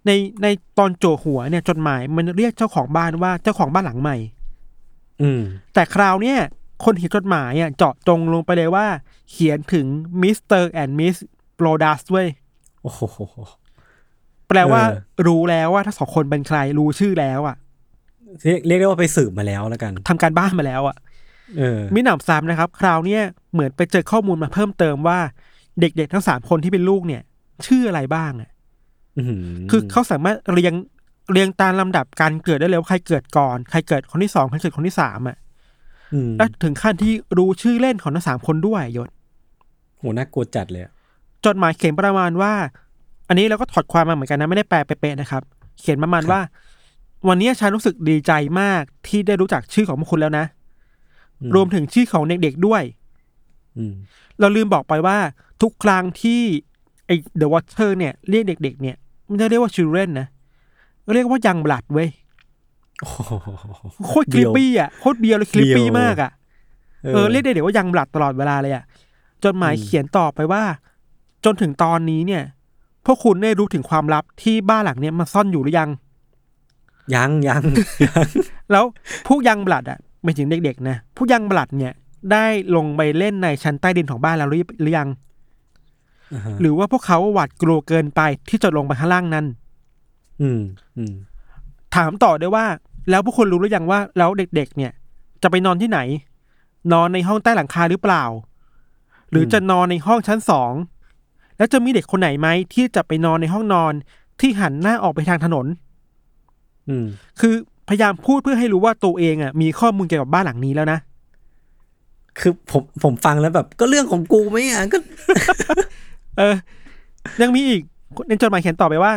ในในตอนจ่าหัวเนี่ยจดหมายมันเรียกเจ้าของบ้านว่าเจ้าของบ้านหลังใหม่ อืม แต่คราวเนี้ยคนเขียนจดหมายอะเจาะจงลงไปเลยว่า เขียนถึง Mr. and Mrs. Broaddus เว้ยโอ้โหแปลว่าเออรู้แล้วว่าทั้งสองคนเป็นใครรู้ชื่อแล้วอะเรียกเรียกได้ว่าไปสืบมาแล้วแล้วกันทำการบ้านมาแล้วอะเออมิหนำซ้ำนะครับ คราวเนี้ยเหมือนไปเจอข้อมูลมาเพิ่มเติมว่า เด็กๆทั้งสามคนที่เป็นลูกเนี่ย ชื่ออะไรบ้างอะอื้อหืคือเขาสามารถเรียงเรียงตามลำดับการเกิดได้เลยว่าใครเกิดก่อนใครเกิดคนที่สองใครเกิดคนที่สามอะอืมและถึงขั้นที่รู้ชื่อเล่นของทั้งสามคนด้วยยศโหน่ากลัวจัดเลยอะจดหมายเขียนประมาณว่า อันนี้เราก็ถอดความมาเหมือนกันนะไม่ได้แปลเป๊ะๆนะครับ เขียนประมาณว่า วันนี้ฉันรู้สึกดีใจมากที่ได้รู้จักชื่อของพวกคุณแล้วนะอืรวมถึงชื่อของเด็กๆด้วยอืมเราลืมบอกไปว่า ทุกครั้งที่ไอ้ The Watcher เนี่ยเรียกเด็ก ๆ เนี่ยไม่ได้เรียกว่า children นะเรียกว่ายังบลัดเว้ยโอ้โหโคตรคลิปปี้อะโคตรเบียวเลยคลิปปี้เบียวมากอะเออเรียกเด็กๆว่ายังบลัดตลอดเวลาเลยอะจดหมายอืมเขียนต่อไปว่า จนถึงตอนนี้เนี่ย พวกคุณได้รู้ถึงความลับที่บ้านหลังเนี้ยมันซ่อนอยู่หรือยัง ยังยังยังแล้วพวกยังบลัดอะไม่ถึงเด็กๆนะพวกยังบลัดเนี่ยได้ลงไปเล่นในชั้นใต้ดินของบ้านแล้วหรือหรือยังอ่าฮะ หรือว่าพวกเขาหวาดกลัวเกินไปที่จะลงไปข้างล่างนั้น อืมอืมถามต่อด้วยว่า แล้วพวกคุณรู้หรือยังว่า แล้วเด็ก ๆ เนี่ย จะไปนอนที่ไหน นอนในห้องใต้หลังคาหรือเปล่า หรือจะนอนในห้องชั้นสองแล้วจะมีเด็กคนไหนไหมที่จะไปนอนในห้องนอนที่หันหน้าออกไปทางถนน อืม คือพยายามพูดเพื่อให้รู้ว่าตัวเองอะ มีข้อมูลเกี่ยวกับบ้านหลังนี้แล้วนะคือผมผมฟังแล้วแบบ ก็เรื่องของกูไหมอะก็ เออ ยังมีอีกในจดหมายเขียนต่อไปว่า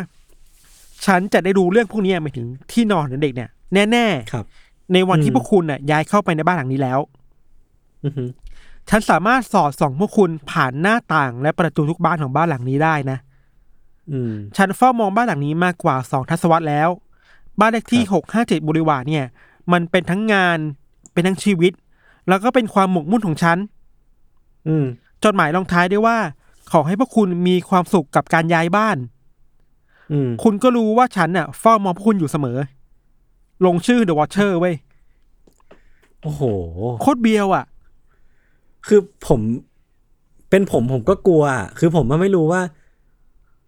ฉันจะได้รู้เรื่องพวกนี้หมายถึงที่นอนของเด็กเนี่ย แน่ครับๆในวันที่อืมพวกคุณน่ะย้ายเข้าไปในบ้านหลังนี้แล้วอือหือฉันสามารถสอดส่องพวกคุณผ่านหน้าต่างและประตูทุกบ้านของบ้านหลังนี้ได้นะอืมฉันเฝ้ามองบ้านหลังนี้มากกว่าสองทศวรรษแล้ว บ้านเลขที่ครับหกห้าเจ็ดบริวารเนี่ย มันเป็นทั้งงานเป็นทั้งชีวิต แล้วก็เป็นความหมกมุ่นของฉันอืมจดหมายลงท้ายด้วยว่า ขอให้พวกคุณมีความสุขกับการย้ายบ้านอืมคุณก็รู้ว่าฉันน่ะเฝ้ามองพวกคุณอยู่เสมอ ลงชื่อ The Watcher เว้ย โอ้โห โคตรเบียวอะ คือผมเป็นผมผมก็กลัวอะคือผมว่าไม่รู้ว่า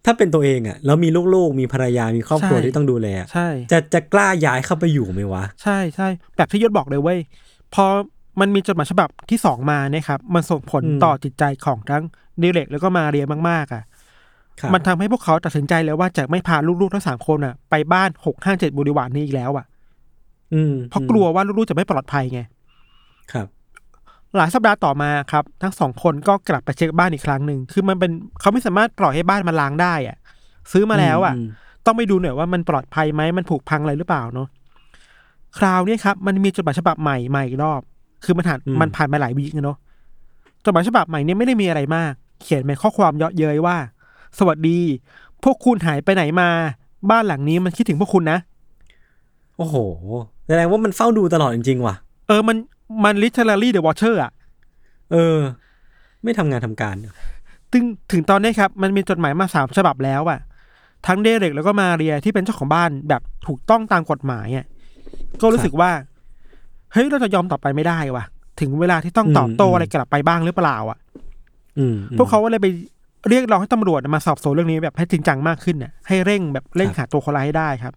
ถ้าเป็นตัวเองอะ แล้วมีลูกๆ มีภรรยามีครอบครัวใช่ที่ต้องดูแลอะใช่ จะจะกล้าย้ายเข้าไปอยู่ไหมวะ ใช่ใช่แบบที่ยศบอกเลยเว้ย พอมันมีจดหมายฉบับที่สองมาเนี่ยครับ มันส่งผลอืมต่อจิตใจของทั้ง ดิเล็กแล้วก็มาเรียมากๆอะครับมันทำให้พวกเขาตัดสินใจเลยว่าจะไม่พาลูกๆทั้งสามคนอะ ไปบ้านหกห้าเจ็ดบริวารนี้อีกแล้วอะ อืมเพราะกลัวว่าลูกๆจะไม่ปลอดภัยไง ครับ หลายสัปดาห์ต่อมาครับ ทั้งสองคนก็กลับไปเช็คบ้านอีกครั้งหนึ่งคือมันเป็นเขาไม่สามารถปล่อยให้บ้านมันล้างได้อะ ซื้อมาแล้วอะมต้องไปดูหน่อยว่ามันปลอดภัยไหมมันผุพังอะไรหรือเปล่าเนาะคราวนี้ครับ มันมีจดหมายฉบับใหม่มาอีกรอบ คือมันผ่านมันผ่านมาหลายวีคแล้วเนาะจดหมายฉบับใหม่เนี่ยไม่ได้มีอะไรมาก เขียนเป็นข้อความเยาะเย้ยว่า สวัสดี พวกคุณหายไปไหนมา บ้านหลังนี้มันคิดถึงพวกคุณนะ โอ้โหแสดงว่ามันเฝ้าดูตลอดจริง ๆ ว่ะ เออมันมัน literally the watcher อะ เออ ไม่ทำงานทำการถึงถึงตอนนี้ครับ มันมีจดหมายมาสามฉบับแล้วอะ ทั้งเดเร็กแล้วก็มาเรียที่เป็นเจ้าของบ้านแบบถูกต้องตามกฎหมายอะก็รู้สึกว่า เฮ้ย เราจะยอมต่อไปไม่ได้ว่ะ ถึงเวลาที่ต้องตอบโต้อืมอะไรกลับไปบ้างหรือเปล่าอะอืม พวกเขาก็เลยไปเรียกร้องให้ตำรวจมาสอบสวนเรื่องนี้แบบให้จริงจังมากขึ้นน่ะให้เร่งแบบเร่งหาตัวคนร้ายให้ได้ครับ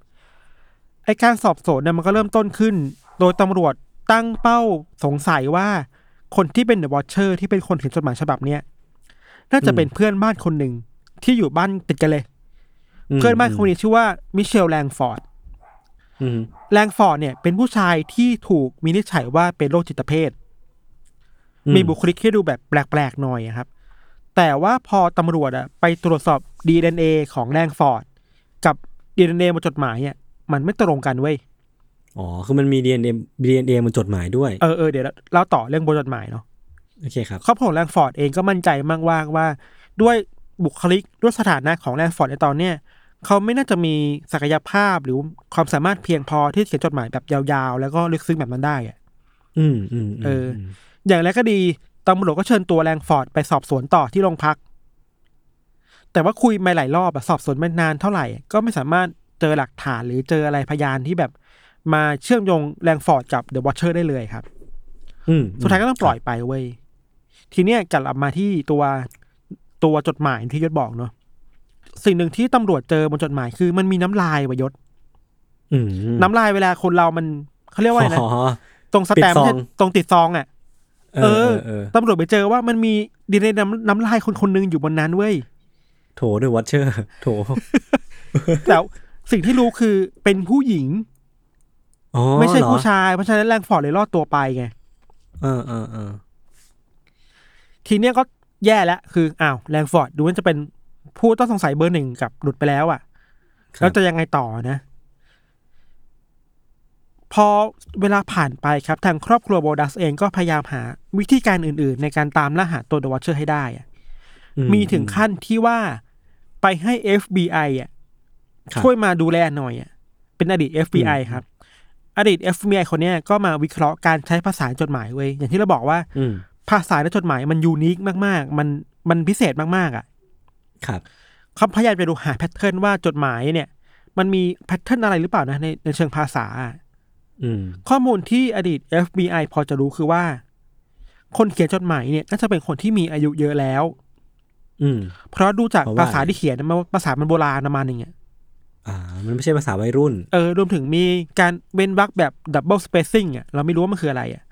ไอการสอบสวนเนี่ยมันก็เริ่มต้นขึ้น โดยตำรวจตั้งเป้าสงสัยว่าคนที่เป็น The Watcher ที่เป็นคนเขียนจดหมายฉบับเนี้ยน่าจะเป็นเพื่อนบ้านคนหนึ่งที่อยู่บ้านติดกันเลย เพื่อนบ้านคนนี้ชื่อว่ามิเชลแลงฟอร์ดอืมแลงฟอร์ดเนี่ยเป็นผู้ชายที่ถูกวินิจฉัยว่าเป็นโรคจิตเภทอืม มีบุคลิกที่ดูแบบแปลกๆหน่อยอะครับ แต่ว่าพอตำรวจอะไปตรวจสอบ DNA ของแลงฟอร์ด กับ DNA บนจดหมายเนี่ยมันไม่ตรงกันเว้ยอ๋อ คือมันมี DNA DNA บนจดหมายด้วย เออเออเดี๋ยวเราต่อเรื่องบนจดหมายเนาะโอเคครับครอบครัวของแลงฟอร์ดเองก็มั่นใจมากว่าว่า ด้วยบุคลิกด้วยสถานะของแลงฟอร์ดในตอนเนี้ยเขาไม่น่าจะมีศักยภาพหรือความสามารถเพียงพอที่จะเขียนจดหมายแบบยาวๆ แล้วก็ลึกซึ้งแบบนั้นได้อะอืมอืมมเออ อย่างไรก็ดีตำรวจก็เชิญตัวแลงฟอร์ดไปสอบสวนต่อที่โรงพัก แต่ว่าคุยมาหลายรอบอะสอบสวนไม่นานเท่าไหร่ ก็ไม่สามารถเจอหลักฐานหรือเจออะไรพยานที่แบบมาเชื่อมโยงแลงฟอร์ดกับ The Watcher ได้เลยครับอืมสุดท้ายก็ต้องปล่อยไปเว้ย ทีเนี้ยกลับมาที่ตัวตัวจดหมายที่ยศบอกเนาะ สิ่งหนึ่งที่ตำรวจเจอบนจดหมายคือมันมีน้ำลายวะยศอืมน้ำลายเวลาคนเรามันเขาเรียกว่าอะไรนะอ๋อตรงสแตมป์ปิดซองตรงติดซองอะ เออเออเออตำรวจไปเจอว่ามันมีดีในน้ำน้ำลายคนคนหนึงอยู่บนนั้นเว้ย โถ The Watcher โถแต่สิ่งที่รู้คือเป็นผู้หญิงอ๋อไม่ใช่เหรอผู้ชาย เพราะฉะนั้นแลงฟอร์ดเลยรอดตัวไปไง เออเออเออทีเนี้ยก็แย่แล้วคืออ้าวแลงฟอร์ดดูว่าจะเป็นผู้ต้องสงสัยเบอร์หนึ่งกลับหลุดไปแล้วอะครับแล้วจะยังไงต่อนะ พอเวลาผ่านไปครับทางครอบครัวโบดัสเองก็พยายามหาวิธีการอื่นๆ ในการตามล่าหาตัว The Watcher ให้ได้อะอืมีถึงขั้นที่ว่าไปให้ FBI อะครับช่วยมาดูแลหน่อยอะเป็นอดีต FBI ครับ อดีต FBI คนเนี้ยก็มาวิเคราะห์การใช้ภาษาจดหมายเว้ยอย่างที่เราบอกว่าอืมภาษาในจดหมายมัน unique มากๆ มันมันพิเศษมากๆอะ ครับเขาพยายามไปดูหา pattern ว่าจดหมายเนี่ย มันมี pattern อะไรหรือเปล่านะในในเชิงภาษาอะอืม ข้อมูลที่อดีต FBI พอจะรู้คือว่า คนเขียนจดหมายเนี่ย น่าจะเป็นคนที่มีอายุเยอะแล้ว อืม เพราะดูจากเพราะว่าภาษาที่เขียนมันภาษามันโบราณประมาณหนึ่งอะอ่า มันไม่ใช่ภาษาวัยรุ่น เออรวมถึงมีการเว้นวรรคแบบ double spacing อะเราไม่รู้ว่ามันคืออะไรอะ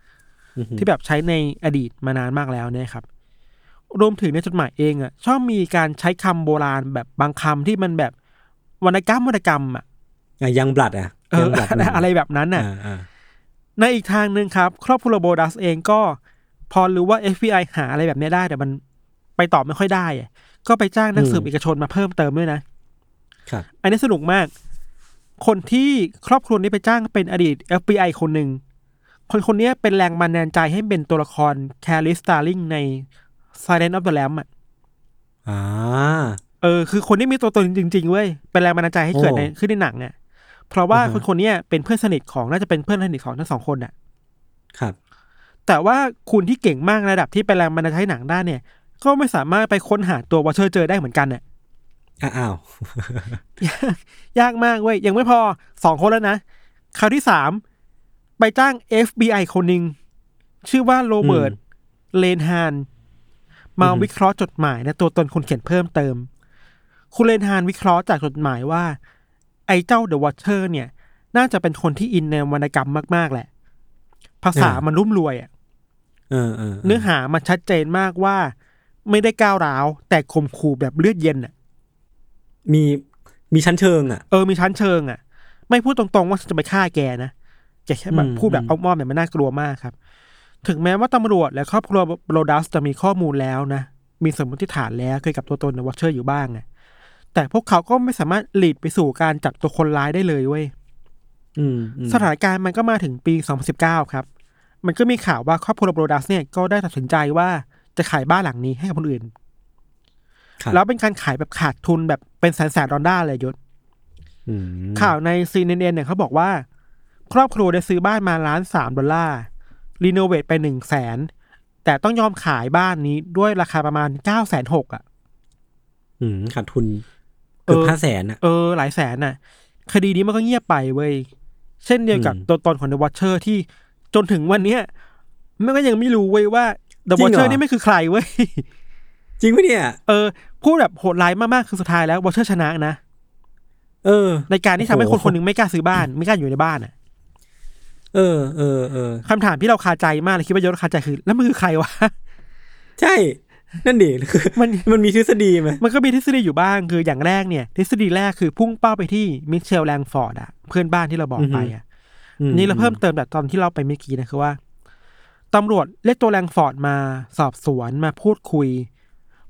อือหือที่แบบใช้ในอดีตมานานมากแล้วเนี่ยครับ รวมถึงในจดหมายเองอะ ชอบมีการใช้คำโบราณแบบบางคำที่มันแบบวรรณกรรมวรรณกรรมอะอะยังบลัดอะเอ ยัองบลัดอะไรแบบนั้นน่ะอ่าอ่าในอีกทางหนึ่งครับ ครอบครัวโบดัสเองก็พอรู้ว่า FBI หาอะไรแบบนี้ได้ แต่มันไปตอบไม่ค่อยได้อะก็ไปจ้างนักสืบเอกชนมาเพิ่มเติมด้วยนะ ครับ อันนี้สนุกมาก คนที่ครอบครัวนี้ไปจ้างเป็นอดีต FBI คนหนึ่ง คนคนนี้เป็นแรงบันดาลใจให้เป็นตัวละครแคลิสตาริงใน Silence of the Lamb อะอ่าเออ คือคนที่มีตัวตนจริง ๆ เว้ย เป็นแรงบันดาลใจให้เกิดโอ้ในขึ้นในหนังอะ เพราะว่าอ่าฮะคนคนนี้เป็นเพื่อนสนิทของน่าจะเป็นเพื่อนสนิทของทั้งสองคนอะ ครับ แต่ว่าคุณที่เก่งมากระดับที่เป็นแรงบันดาลใจให้หนังได้เนี่ย ก็ไม่สามารถไปค้นหาตัววอชเชอร์เจอได้เหมือนกันเนี่ยอ่าอ้าวยากมากเว้ย ยังไม่พอสองคนแล้วนะคราวที่สามไปจ้าง FBI คนหนึ่งชื่อว่าโรเบิร์ตเลนฮานมาวิเคราะห์จดหมายนะตัวตนคนเขียนเพิ่มเติม คุณเลนฮานวิเคราะห์จากจดหมายว่า ไอ้เจ้า The Watcher เนี่ย น่าจะเป็นคนที่อินในวรรณกรรมมาก ๆ แหละ ภาษามันรุ่มรวยอะเออเออเนื้อหามันชัดเจนมากว่า ไม่ได้ก้าวร้าว แต่ข่มขู่แบบเลือดเย็นอะ มีมีชั้นเชิงอะ เออมีชั้นเชิงอะ ไม่พูดตรงๆว่าฉันจะไปฆ่าแกนะแกแค่แบบอืมพูดแบบอืมอ้อมๆเนี่ยมันน่ากลัวมากครับ ถึงแม้ว่าตำรวจและครอบครัวโบรดัสจะมีข้อมูลแล้วนะ มีสมมติฐานแล้วเกี่ยวกับตัวตน The Watcher อยู่บ้างนะ แต่พวกเขาก็ไม่สามารถ lead ไปสู่การจับตัวคนร้ายได้เลยเว้ยอืมอืมสถานการณ์มันก็มาถึงปี 2019 ครับ มันก็มีข่าวว่าครอบครัวโบรดัสเนี่ยก็ได้ตัดสินใจว่าจะขายบ้านหลังนี้ให้กับคนอื่นครับแล้วเป็นการขายแบบขาดทุนแบบเป็นแสนแสนดอลลาร์เลยยศอืมข่าวในซีเนเเนี่ยเขาบอกว่า ครอบครัวได้ซื้อบ้านมาล้านสามดอลลาร์ รีโนเวทไปหนึ่งแสน แต่ต้องยอมขายบ้านนี้ด้วยราคาประมาณเก้าแสนหกอะอืมขาดทุน เกือบเออห้าแสนอะเออหลายแสนน่ะ คดีนี้มันก็เงียบไปเว้ย เช่นเดียวกับอืมตัวตนของ The Watcher ที่จนถึงวันเนี้ยมันก็ยังไม่รู้เว้ยว่า The จริงเหรอ Watcher นี่ไม่คือใครเว้ย จริงปะเนี่ย เออพูดแบบโหดร้ายมากๆคือสุดท้ายแล้ว Watcher ชนะนะเออ ในการที่ทำให้คนโอ้โหคนหนึ่งไม่กล้าซื้อบ้าน ไม่กล้าอยู่ในบ้านอะเออเออเออคำถามที่เราคาใจมากเลยคิดว่ายศคาใจคือ แล้วมันคือใครวะ ใช่ นั่นดิคือมันมันมีทฤษฎีไหมมันก็มีทฤษฎีอยู่บ้างคืออย่างแรกเนี่ย ทฤษฎีแรกคือพุ่งเป้าไปที่มิเชลแลงฟอร์ดอะเพื่อนบ้านที่เราบอกไปอะอืมนี่เราเพิ่มเติมแบบตอนที่เราไปเมื่อกี้นะคือว่าตำรวจเรียกตัวแลงฟอร์ดมาสอบสวนมาพูดคุย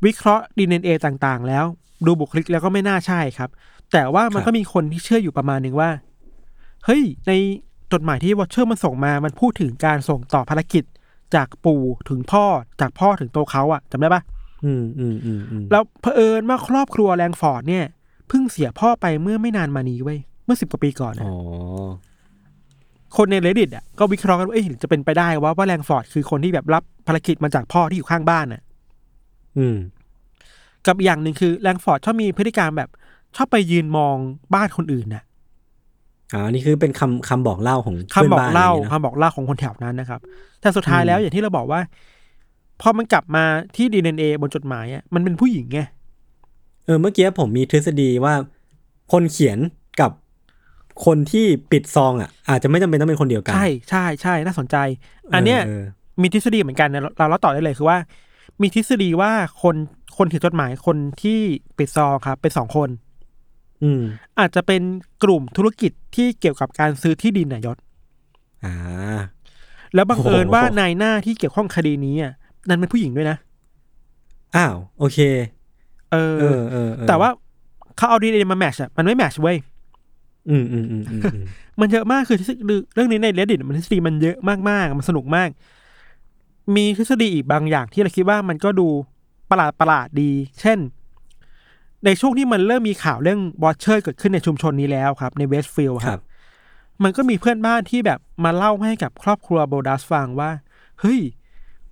วิเคราะห์ดีเอ็นเอต่างๆ แล้ว ดูบุคลิกแล้วก็ไม่น่าใช่ครับ แต่ว่ามันก็มีคนที่เชื่ออยู่ประมาณหนึ่งว่า เฮ้ย ในจดหมายที่วอชเชอร์มันส่งมามันพูดถึงการส่งต่อภารกิจ จากปู่ถึงพ่อจากพ่อถึงตัวเขาอะจำได้ปะอืมอืมอืมอืมแล้วเผอิญว่าครอบครัวแลงฟอร์ดเนี่ยเพิ่งเสียพ่อไปเมื่อไม่นานมานี้เว้ยเมื่อสิบกว่าปีก่อนนะอ๋อคนใน reddit อะก็วิเคราะห์กันว่าเอ๊ะจะเป็นไปได้ว่าว่าแลงฟอร์ดคือคนที่แบบรับภารกิจมาจากพ่อที่อยู่ข้างบ้านน่ะ อืม กับอีกอย่างหนึ่งคือแลงฟอร์ดชอบมีพฤติกรรมแบบชอบไปยืนมองบ้านคนอื่นน่ะ อ๋อนี่คือเป็นคำคำบอกเล่าของคำบอกเล่าพื่อนบ้นอะไรอย่งงี้ยนะคำบอกเล่าของคนแถวนั้นนะครับ แต่สุดท้ายแล้วอืมอย่างที่เราบอกว่าพอมันกลับมาที่ดีเอ็นเอบนจดหมายอะมันเป็นผู้หญิงไงเออเมื่อกี้ผมมีทฤษฎีว่าคนเขียนกับคนที่ปิดซองอะ อาจจะไม่จำเป็นต้องเป็นคนเดียวกัน ใช่ใช่ใช่น่าสนใจ อันเนี้ยเออมีทฤษฎีเหมือนกันนะเราเราต่อได้เลยคือว่า มีทฤษฎีว่าคนคนเขียนจดหมายคนที่ปิดซองครับ เป็นสองคน อืมอาจจะเป็นกลุ่มธุรกิจที่เกี่ยวกับการซื้อที่ดินนายศอ่า แล้วบังเอิญโอ้โหว่านายหน้าที่เกี่ยวข้องคดีนี้อะนั้นเป็นผู้หญิงด้วยนะ อ้าว โอเค เออเออเออเออแต่ว่าเขาเอาดีเอมา match อะมันไม่ match เว้ยอืมอืมอืมอืมอืมมันเยอะมากคือทฤษฎีเรื่องนี้ใน reddit มันทฤษฎีมันเยอะมากๆ มันสนุกมาก มีทฤษฎีอีกบางอย่างที่เราคิดว่ามันก็ดูประหลาดประหลาดๆดี เช่น ในช่วงที่มันเริ่มมีข่าวเรื่อง Watcher เกิดขึ้นในชุมชนนี้แล้วครับ ในเวสต์ฟิลด์คครัรับบมันก็มีเพื่อนบ้านที่แบบมาเล่าให้กับครอบครัวโบรดัสฟังว่า เฮ้ย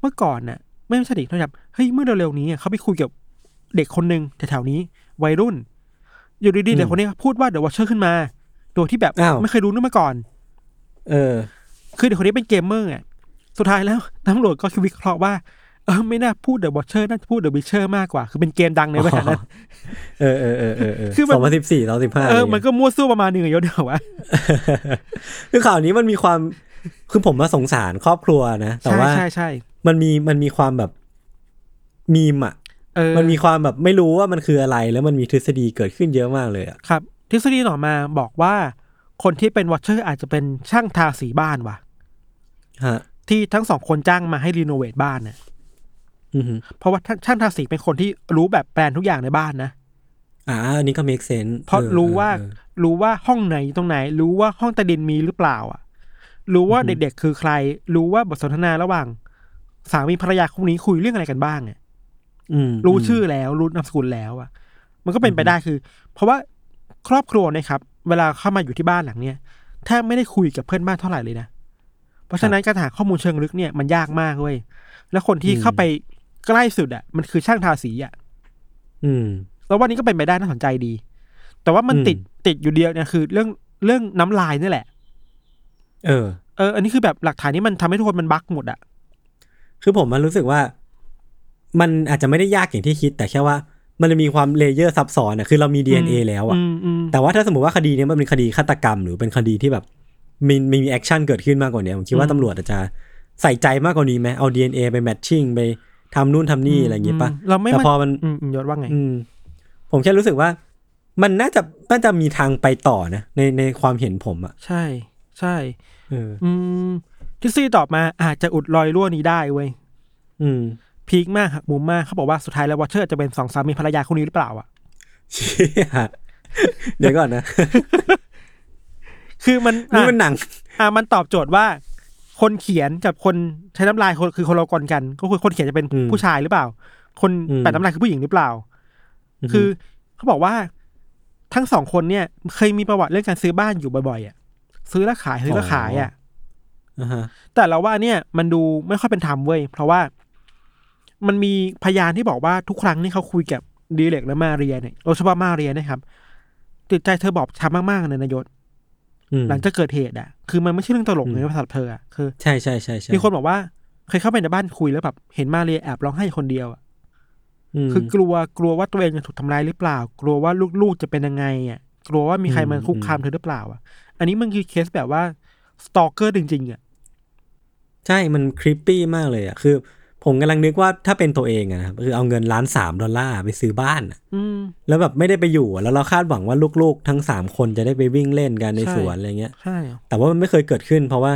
เมื่อก่อนน่ะ ไม่ใช่เด็กนะครับเฮ้ยเมื่อเร็วๆนี้อะเขาไปคุยกับเด็กคนหนึ่งแถวๆนี้ วัยรุ่น อยู่ดีๆเด็กคนนี้พูดว่า The Watcher ขึ้นมา โดยที่แบบอ้าวไม่เคยรู้เรื่องมาก่อน เออ คือเด็กคนนี้เป็นเกมเมอร์อะสุดท้ายแล้วตำรวจก็คิดวิเคราะห์ว่า เออไม่น่าพูด The Watcher น่าจะพูด The Witcher มากกว่า คือเป็นเกมดังในเวลานั้นเออเออเออเออเออคือมันสองพันสิบสี่สองสิบห้าเออมันก็มั่วซั่วประมาณหนึ่งอะยศเดียววะคือข่าวนี้มันมีความคือผมมาสงสารครอบครัวนะ แต่ใช่ว่าใช่ใช่มันมีมันมีความแบบมีมอะเออมันมีความแบบไม่รู้ว่ามันคืออะไร แล้วมันมีทฤษฎีเกิดขึ้นเยอะมากเลยอะครับ ทฤษฎีต่อมาบอกว่าคนที่เป็นวอชเชอร์อาจจะเป็นช่างทาสีบ้านว่ะฮะที่ทั้งสองคนจ้างมาให้รีโนเวทบ้านเนี่ยอือหือ เพราะว่าช่างทาสีเป็นคนที่รู้แบบแปลนทุกอย่างในบ้านนะอ่าอันนี้ก็ make sense เพราะออรู้ว่าเออรู้ว่าห้องไหนตรงไหน รู้ว่าห้องใต้ดินมีหรือเปล่า อะ รู้ว่าอือฮึเด็กๆคือใคร รู้ว่าบทสนทนาระหว่าง สามีภรรยาคู่นี้คุยเรื่องอะไรกันบ้างอะอืมรู้ชื่อแล้ว รู้นามสกุลแล้ว อะ มันก็เป็นไปได้คือ เพราะว่าครอบครัวเนะครับ เวลาเข้ามาอยู่ที่บ้านหลังเนี้ยแทบไม่ได้คุยกับเพื่อนบ้านเท่าไหร่เลยนะ เพราะฉะนั้นการหาข้อมูลเชิงลึกเนี่ยมันยากมากเว้ย แล้วคนที่เข้าไป ใกล้สุดอะมันคือช่างทาสีอะอืมแล้ววันนี้ก็เป็นไปได้น่าสนใจดี แต่ว่ามันอืมติดติดอยู่เดียวเนี่ยคือเรื่องเรื่องน้ำลายนี่แหละ เออ เออ อันนี้คือแบบหลักฐานนี้มันทำให้ทุกคนมัน bug หมดอะคือผมมันรู้สึกว่า มันอาจจะไม่ได้ยากอย่างที่คิด แต่แค่ว่ามันจะมีความ layer ซับซ้อนอะคือเรามี DNA แล้วอะอืมอืมแต่ว่าถ้าสมมติว่าคดีเนี้ยมันเป็นคดีฆาตกรรม หรือเป็นคดีที่แบบมีมีมี action เกิดขึ้นมากกว่านี้ผมคิดว่าตำรวจอาจจะใส่ใจมากกว่านี้ไหมเอา DNA ไปแมทชิ่งไป ทำนู่นทำนี่อะไรอย่างงี้ปะเราไม่แต่พอมันอืมอืมยศว่าไง อืมผมแค่รู้สึกว่า มันน่าจะน่าจะมีทางไปต่อนะในในความเห็นผมอะใช่ ใช่เอออืมทฤษฎีตอบมาอาจจะอุดรอยรั่วนี้ได้เว้ยอืม พีคมากหักมุมมากเขาบอกว่าสุดท้ายแล้ววอเชอร์จะเป็นสองสามีภรรยาคู่นี้หรือเปล่าอะเชี่ยเดี๋ยวก่อนนะ คือมันนี่อะมันหนัง อะมันตอบโจทย์ว่า คนเขียนกับคนใช้น้ำลายคนคือคนละคนกัน ก็คือคนเขียนจะเป็นอืมผู้ชายหรือเปล่า คนอืมแปดน้ำลายคือผู้หญิงหรือเปล่า คือเขาบอกว่าทั้งสองคนเนี่ย เคยมีประวัติเรื่องการซื้อบ้านอยู่บ่อยๆอะซื้อแล้วขายซื้อแล้วขายอะอ่าฮะแต่เราว่าเนี่ยมันดูไม่ค่อยเป็นธรรมเว้ยเพราะว่า มันมีพยานที่บอกว่าทุกครั้งที่เขาคุยกับดีเล็กและมาเรียเนี่ยโดยเฉพาะมาเรียนะครับจิตใจเธอบอบช้ำมากๆเลยนายศอืม หลังจากเกิดเหตุอะ คือมันไม่ใช่เรื่องตลกอืมในภาษาเธออะคือใช่ใช่ใช่ใช่มีคนบอกว่าเคยเข้าไปในบ้านคุยแล้วแบบเห็นมาเรียแอบร้องไห้คนเดียวอะมคือกลัวกลัวว่าตัวเองจะถูกทำร้ายหรือเปล่า กลัวว่าลูกๆจะเป็นยังไงอะ กลัวว่ามีใครมาอืมคุกคามเธอหรือเปล่า อะ อันนี้มันคือเคสแบบว่าสตอกเกอร์จริงๆอะใช่มันคริปปี้มากเลยอะคือ ผมกำลังนึกว่าถ้าเป็นตัวเองอะนะครับคืเอาเงินล้านสามดอลลาร์ไปซื้อบ้านอะอืมแล้วแบบไม่ได้ไปอยู่อะแล้วเราคาดหวังว่าลูกๆ ทั้งสามคนจะได้ไปวิ่งเล่นกันในใช่สวนอะไรเงี้ยใช่แต่ว่ามันไม่เคยเกิดขึ้น เพราะว่า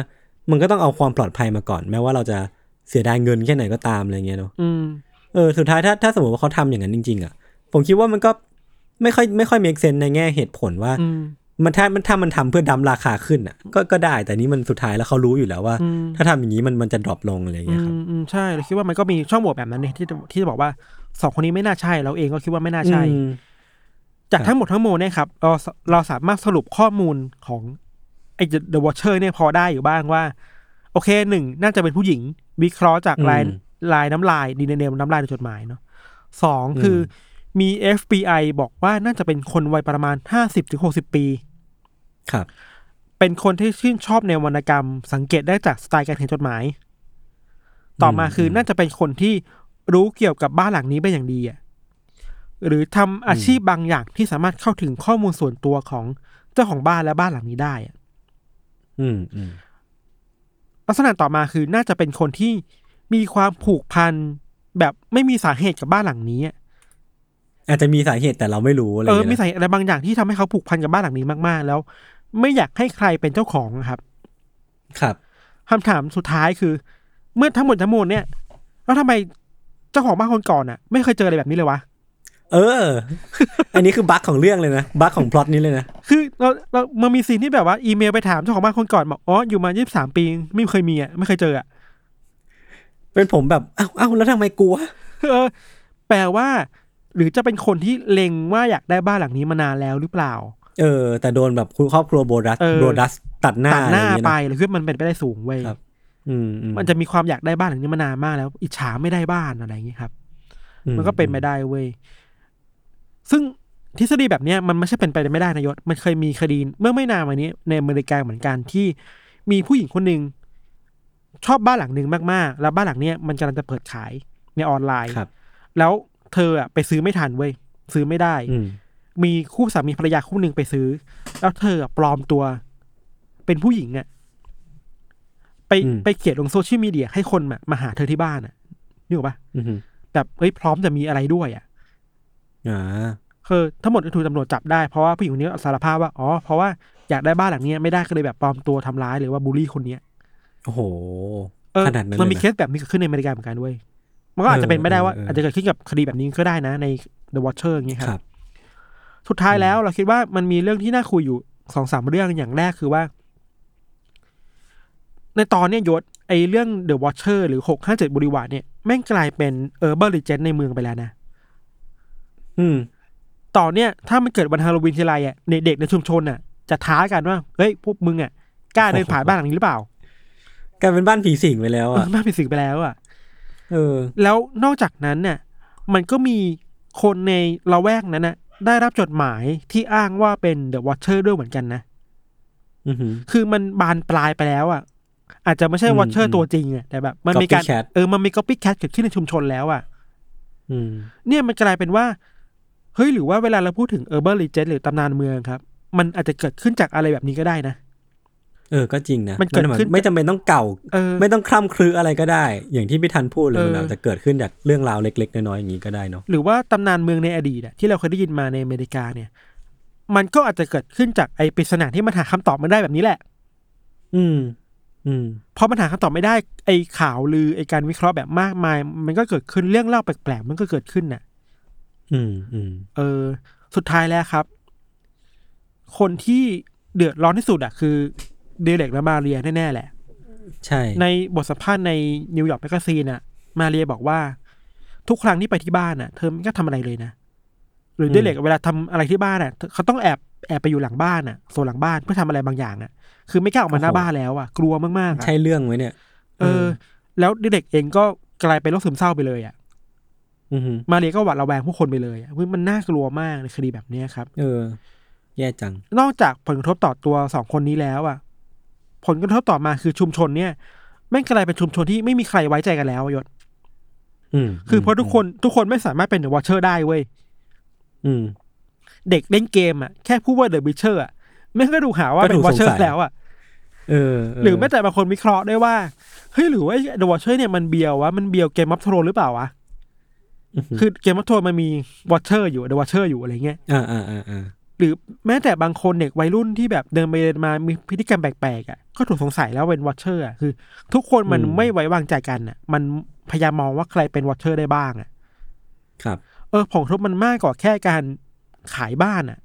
มันก็ต้องเอาความปลอดภัยมาก่อน แม้ว่าเราจะเสียดายเงินแค่ไหนก็ตามอะไรเงี้ยเนาะอืมเออสุดท้ายถ้าถ้าสมมติว่าเขาทำอย่างนั้นจริง ๆอะผมคิดว่ามันก็ไม่ค่อยไม่ค่อยมี sense ในแง่เหตุผลว่าอื มมันถ้ามันถ้ามันทำเพื่อ dump ราคาขึ้นอะ ก็ก็ได้ แต่นี้มันสุดท้ายแล้วเขารู้อยู่แล้วว่าอืมถ้าทำอย่างนี้มันมันจะ drop ลงอะไรอย่างอืเงี้ย้ยครับมอืมใช่เราคิดว่ามันก็มีช่องโหว่แบบนั้นเนี่ยที่จะที่จะบอกว่าสองคนนี้ไม่น่าใช่เราเองก็คิดว่าไม่น่าใช่อืมจากครับทั้งหมดทั้งมวลเนี่ยครับเราเราสามารถสรุปข้อมูลของไอ้ The Watcher เนี่ยพอได้อยู่บ้างว่า โอเคหนึ่งน่าจะเป็นผู้หญิง วิเคราะห์จากลายลายน้ำลายดีเนมน้ำลายในจดหมายเนาะสองคือ มี FBI บอกว่าน่าจะเป็นคนวัยประมาณห้าสิบถึงหกสิบปี ครับ เป็นคนที่ชื่นชอบในวรรณกรรม สังเกตได้จากสไตล์การเขียนจดหมาย ต่อมาคือน่าจะเป็นคนที่รู้เกี่ยวกับบ้านหลังนี้เป็นอย่างดีอะหรือทำอาชีพบางอย่างที่สามารถเข้าถึงข้อมูลส่วนตัวของเจ้าของบ้านและบ้านหลังนี้ได้อะอืมอืมลักษณะต่อมาคือน่าจะเป็นคนที่มีความผูกพันแบบไม่มีสาเหตุกับบ้านหลังนี้ อะอาจจะมีสาเหตุแต่เราไม่รู้อะไรเออเงี้ยมีนะสาเหตุอะไรบางอย่างที่ทำให้เขาผูกพันกับบ้านหลังนี้มากๆ แล้ว ไม่อยากให้ใครเป็นเจ้าของอะครับ ครับคำถามสุดท้ายคือ เมื่อทั้งหมดทั้งมวลเนี่ยแล้วทำไมเจ้าของบ้านคนก่อนอะ ไม่เคยเจออะไรแบบนี้เลยวะเออ อันนี้คือบั๊กของเรื่องเลยนะ บั๊กของพล็อตนี้เลยนะ คือเราเรามันมีซีนที่แบบว่าอีเมลไปถามเจ้าของบ้านคนก่อนบอก อ๋อ อยู่มายี่สิบสามปี ไม่เคยมีอะ ไม่เคยเจออะ เป็นผมแบบ เอ้าเอ้าแล้วทำไมกลัว เออ แปลว่า หรือจะเป็นคนที่เล็งว่าอยากได้บ้านหลังนี้มานานแล้วหรือเปล่า เออ แต่โดนแบบคุณครอบครัวโบรัสเออโบรัสตัดหน้าตัดหน้าอะไรอย่งไปเงี้ยหรือคือมันเป็นไปได้สูงเว้ยครับอืมอืมันจะมีความอยากได้บ้านหลังนี้มานานมากแล้ว อิจฉาไม่ได้บ้านอะไรอย่างเงี้ยครับ มันก็เป็นไปได้เว้ยซึ่งทฤษฎีแบบเนี้ยมันไม่ใช่เป็นไปไม่ได้นายศ มันเคยมีคดีเมื่อไม่นานมานี้ ในอเมริกาเหมือนกันที่มีผู้หญิงคนหนึ่งชอบบ้านหลังหนึ่งมากๆ แล้วบ้านหลังเนี้ยมันกำลังจะเปิดขายในออนไลน์ครับ แล้ว เธออะไปซื้อไม่ทันเว้ยซื้อไม่ได้อืมมีคู่สามีภรรยาคู่หนึ่งไปซื้อ แล้วเธออะปลอมตัว เป็นผู้หญิงอะไปอืมไปเขียนลงโซเชียลมีเดียให้คนมามาหาเธอที่บ้านอะนึกออกปะอืมแบบเฮ้ยพร้อมจะมีอะไรด้วยอะอ่าคือทั้งหมดถูกตำรวจจับได้เพราะว่าผู้หญิงคนนี้สารภาพว่าอ๋อเพราะว่าอยากได้บ้านหลังเนี้ยไม่ได้ก็เลยแบบปลอมตัวทำร้ายหรือว่าบูลลี่คนเนี้ยโอ้โหเออขนาดนั้นเลยมันมีลยเคแบบนี้เกิดขึ้นในอเมริกาเหมือนกันด้วย มันก็อาจจะเป็นไม่ได้ว่าเออเออเออออาจจะเกิดขึ้นกับคดีแบบนี้ก็ได้นะใน The Watcher อย่างเงี้ยคครัรับบสุดท้ายแล้วเราคิดว่ามันมีเรื่องที่น่าคุยอยู่สองสามเรื่องอย่างแรกคือว่า ในตอนเนี้ยยศไอเรื่อง The Watcher หรือหกห้าเจ็ด Boulevard เนี่ยแม่งกลายเป็น urban legend ในเมืองไปแล้วนะ อืมต่อเนี่ยถ้ามันเกิดวันฮาโลวีนทีไรอะในเด็กในชุมชนอะ จะท้ากันว่าเฮ้ยพวกมึงอะกล้าเดินผ่านบ้านหลังนี้หรือเปล่ากลายเป็นบ้านผีสิงไปแล้วเออะอบ้านเป็นสิ่งไปแล้วอะ เออ แล้วนอกจากนั้นเนี่ยมันก็มีคนในละแวกนั้นน่ะ ได้รับจดหมายที่อ้างว่าเป็นเดอะวอ t เชอร์ด้วยเหมือนกันนะอือหือคือมันบานปลายไปแล้วอะ อาจจะไม่ใช่อืมวอ t เชออืร์มตัวจริงอะแต่แบบ มันมีการ Copycat เออมันมี copycat เกิดขึ้นในชุมชนแล้วอะอืมเนี่ยมันกลายเป็นว่าเฮ้ยหรือว่าเวลาเราพูดถึงเออร์เบอร์ลีเจนหรือตำนานเมืองครับ มันอาจจะเกิดขึ้นจากอะไรแบบนี้ก็ได้นะ เออก็จริงนะมันเกิดหายขึ้นไม่จำเป็นต้องเก่าเออไม่ต้องคล่ำคลืออะไรก็ได้ อย่างที่พี่ทันพูดเลยเออมันอาจจะเกิดขึ้นจากเรื่องราวเล็ก ๆ น้อยๆอย่างนี้ก็ได้เนาะหรือว่าตำนานเมืองในอดีตอะที่เราเคยได้ยินมาในอเมริกาเนี่ย มันก็อาจจะเกิดขึ้นจากไอ้ปริศนาที่มันหาคำตอบไม่ได้แบบนี้แหละ อืม อืมพอมันหาคำตอบไม่ได้ไอ้ข่าวลือไอ้การวิเคราะห์แบบมากมาย มันก็เกิดขึ้นเรื่องเล่าแปลกๆมันก็เกิดขึ้นน่ะ อืมอืมเออ สุดท้ายแล้วครับ คนที่เดือดร้อนที่สุดอะคือ เดเร็กและมาเรียแน่ๆแหละ ใช่ ในบทสัมภาษณ์ใน New York Magazine อะมาเรียบอกว่า ทุกครั้งที่ไปที่บ้านอะเธอไม่ก็ทำอะไรเลยนะ หรือเดเร็กเวลาทำอะไรที่บ้านอะเขาต้องแอบแอบไปอยู่หลังบ้านอะโซนหลังบ้านเพื่อทำอะไรบางอย่างอะคือไม่กล้าออกมาหน้าบ้านแล้วอะกลัวมากๆอะใช่เรื่องไว้เนี่ย เออ แล้วเดเร็กเองก็กลายเป็นโรคซึมเศร้าไปเลยอะอือหือมาเรียก็หวาดระแวงผู้คนไปเลยอะเฮ้ยมันน่ากลัวมากในคดีแบบเนี้ยครับ เออ แย่จัง นอกจากผลกระทบต่อตัวสองคนนี้แล้วอะ ผลกระทบต่อมาคือชุมชนเนี่ยแม่งกลายเป็นชุมชนที่ไม่มีใครไว้ใจกันแล้วอะยศอืมคือเพราะทุกคนทุกคนไม่สามารถเป็น The Watcher ได้เว้ยอืมเด็กเล่นเกมอะแค่พูดว่าเดอะบิชเชอร์อะแม่งก็ดูหาว่าก็เป็ถูนกวอชเชอสงสัร์ยแล้วอะเออหรือแม้แต่บางคนวิเคราะห์ได้ว่าเฮ้ยหรือว่าเดอะวอชเชอร์เนี่ยมันเบียววะมันเบียวเกมมัฟโทรหรือเปล่าวะคือเกมมัฟโทรมันมีวอชเชอร์อยู่เดอะวอชเชอร์อยู่อะไรเงี้ยอ่าอ่าอ่าอ่า หรือแม้แต่บางคนเด็กวัยรุ่นที่แบบเดินไปเดินมามีพฤติกรรมแปลกๆอะก็ถูกสงสัยแล้วเป็นวอชเชอร์อะคือ ทุกคนมันไม่ไว้วางใจกันอะ มันพยายามมองว่าใครเป็นวอชเชอร์ได้บ้างอะ ครับ เออผงทุบมันมากกว่าแค่การขายบ้านอะ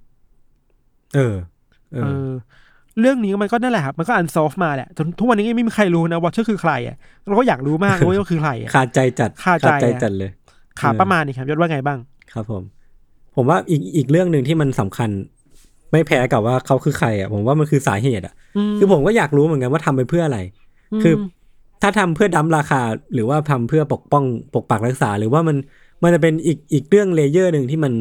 เออเอเอออ เรื่องนี้มันก็นั่นแหละครับ มันก็อันซอฟมาแหละจนทุกวันนี้ยังไม่มีใครรู้นะวอชเชอร์คือใครอะเราก็อยากรู้มากเลยว่าคือใครอะคาใจจัดคาใจอะจัดเลยขาประมาณนี้ครับยศว่าไงบ้าง ครับผม ผมว่าอีกอีกเรื่องหนึ่งที่มันสำคัญ ไม่แพ้กับว่าเขาคือใครอะผมว่ามันคือสาเหตุอะ คือผมก็อยากรู้เหมือนกันว่าทำไปเพื่ออะไร คือถ้าทำเพื่อ dump ราคา หรือว่าทำเพื่อปกป้องปกปักรักษา หรือว่ามันมันจะเป็นอีกอีกเรื่อง layer หนึ่งที่มัน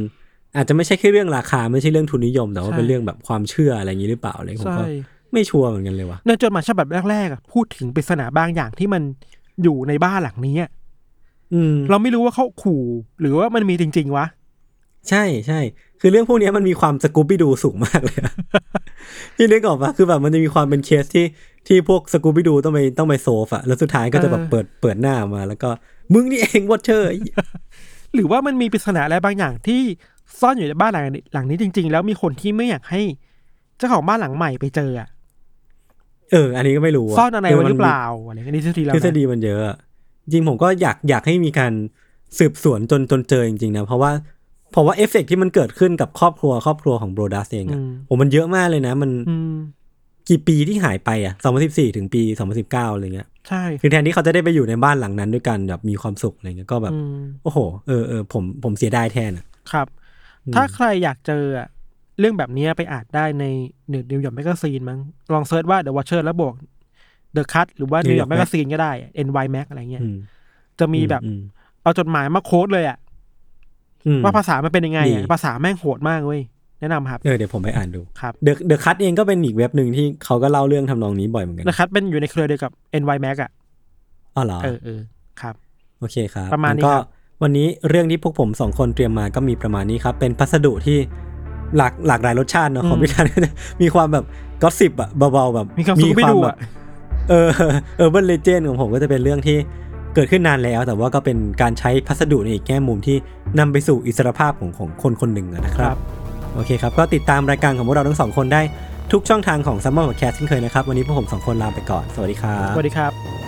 อาจจะไม่ใช่แค่เรื่องราคา ไม่ใช่เรื่องทุนนิยม แต่ว่าใช่เป็นเรื่องแบบความเชื่ออะไรอย่างนี้หรือเปล่าอะไรผมใช่ก็ไม่ sure เหมือนกันเลยว่ะในจดหมายฉบับแรกๆอะพูดถึงปริศนาบางอย่างที่มันอยู่ในบ้านหลังนี้อะอืมเราไม่รู้ว่าเขาขู่หรือว่ามันมีจริง ๆ วะ ใช่ใช่ คือเรื่องพวกเนี้ยมันมีความ Scooby-Doo สูงมากเลยอะพี่นึกออกปะคือแบบมันจะมีความเป็นเคสที่ที่พวก Scooby-Doo ต้องไปต้องไปโซอะแล้วสุดท้ายก็จะแบบเออเปิดเปิดหน้ามา แล้วก็มึงนี่เอง Watcher หรือว่ามันมีปริศนาอะไรบางอย่างที่ซ่อนอยู่ในบ้านหลังนี้หลังนี้จริง ๆ แล้วมีคนที่ไม่อยากให้เจ้าของบ้านหลังใหม่ไปเจออะเออ อันนี้ก็ไม่รู้ซ่อนอะไรคืไว้มัหรือเปล่าอะไรเงี้ยนี่ทฤษฎีเรานะ ทฤษฎีมันเยอะอะจริงผมก็อยากอยากให้มีการสืบสวนจนจนเจอจริงๆนะเพราะว่า เพราะว่าเอฟเฟกต์ที่มันเกิดขึ้นกับครอบครัวครอบครัวของ Broaddus เองอะอืมโอ้มันเยอะมากเลยนะ มันอืมกี่ปีที่หายไปอะ2014ถึงปี2019อะไรเงี้ย ใช่ คือแทนที่เขาจะได้ไปอยู่ในบ้านหลังนั้นด้วยกันแบบมีความสุขอะไรเงี้ย ก็แบบอืมโอ้โห เออเออผมผมเสียดายแทนอะ ครับ ถ้าใครอยากเจออะเรื่องแบบนี้ไปอ่านได้ในหนึ่ง New York Magazine มั้ง ลอง search ว่า The Watcher แล้วบวก The Cut หรือว่า New York New York Magazine ก็ได้ NY Mag อะไรเงี้ยอืมจะมีแบบอืมเอาจดหมายมาโค้ดเลยอะอืม ว่าภาษามันเป็นยังไงดีอะภาษาแม่งโหดมากเว้ยแนะนำครับเออเดี๋ยวผมไปอ่านดูครับเดอะเดอะคัตเองก็เป็นอีกเว็บหนึ่งที่เขาก็เล่าเรื่องทำนองนี้บ่อยเหมือนกันนะครับเป็นอยู่ในเครือเดียวกับ NY Mag อะอ๋อเหรอเออเออครับ โอเคครับประมาณนี้งั้ก็ครับวันนี้เรื่องที่พวกผมสองคนเตรียมมาก็มีประมาณนี้ครับ เป็นพัสดุที่หลากหลากหลายรสชาติเนอะของพี่ทันมีความแบบก็สิบอะเบาๆแบบมีคำสูไม่ดูแบอะบเออเออเบิร์เลเจนของผมก็จะเป็นเรื่องที่ เกิดขึ้นนานแล้ว แต่ว่าก็เป็นการใช้พัสดุในอีกแง่มุมที่นำไปสู่อิสรภาพของของคนคนหนึ่งอะนะคครัรับบโอเคครับ ก็ติดตามรายการของพวกเราทั้งสองคนได้ทุกช่องทางของ Summer Podcast เช่นเคยนะครับ วันนี้พวกผมสองคนลาไปก่อน สวัสดีครับ สวัสดีครับ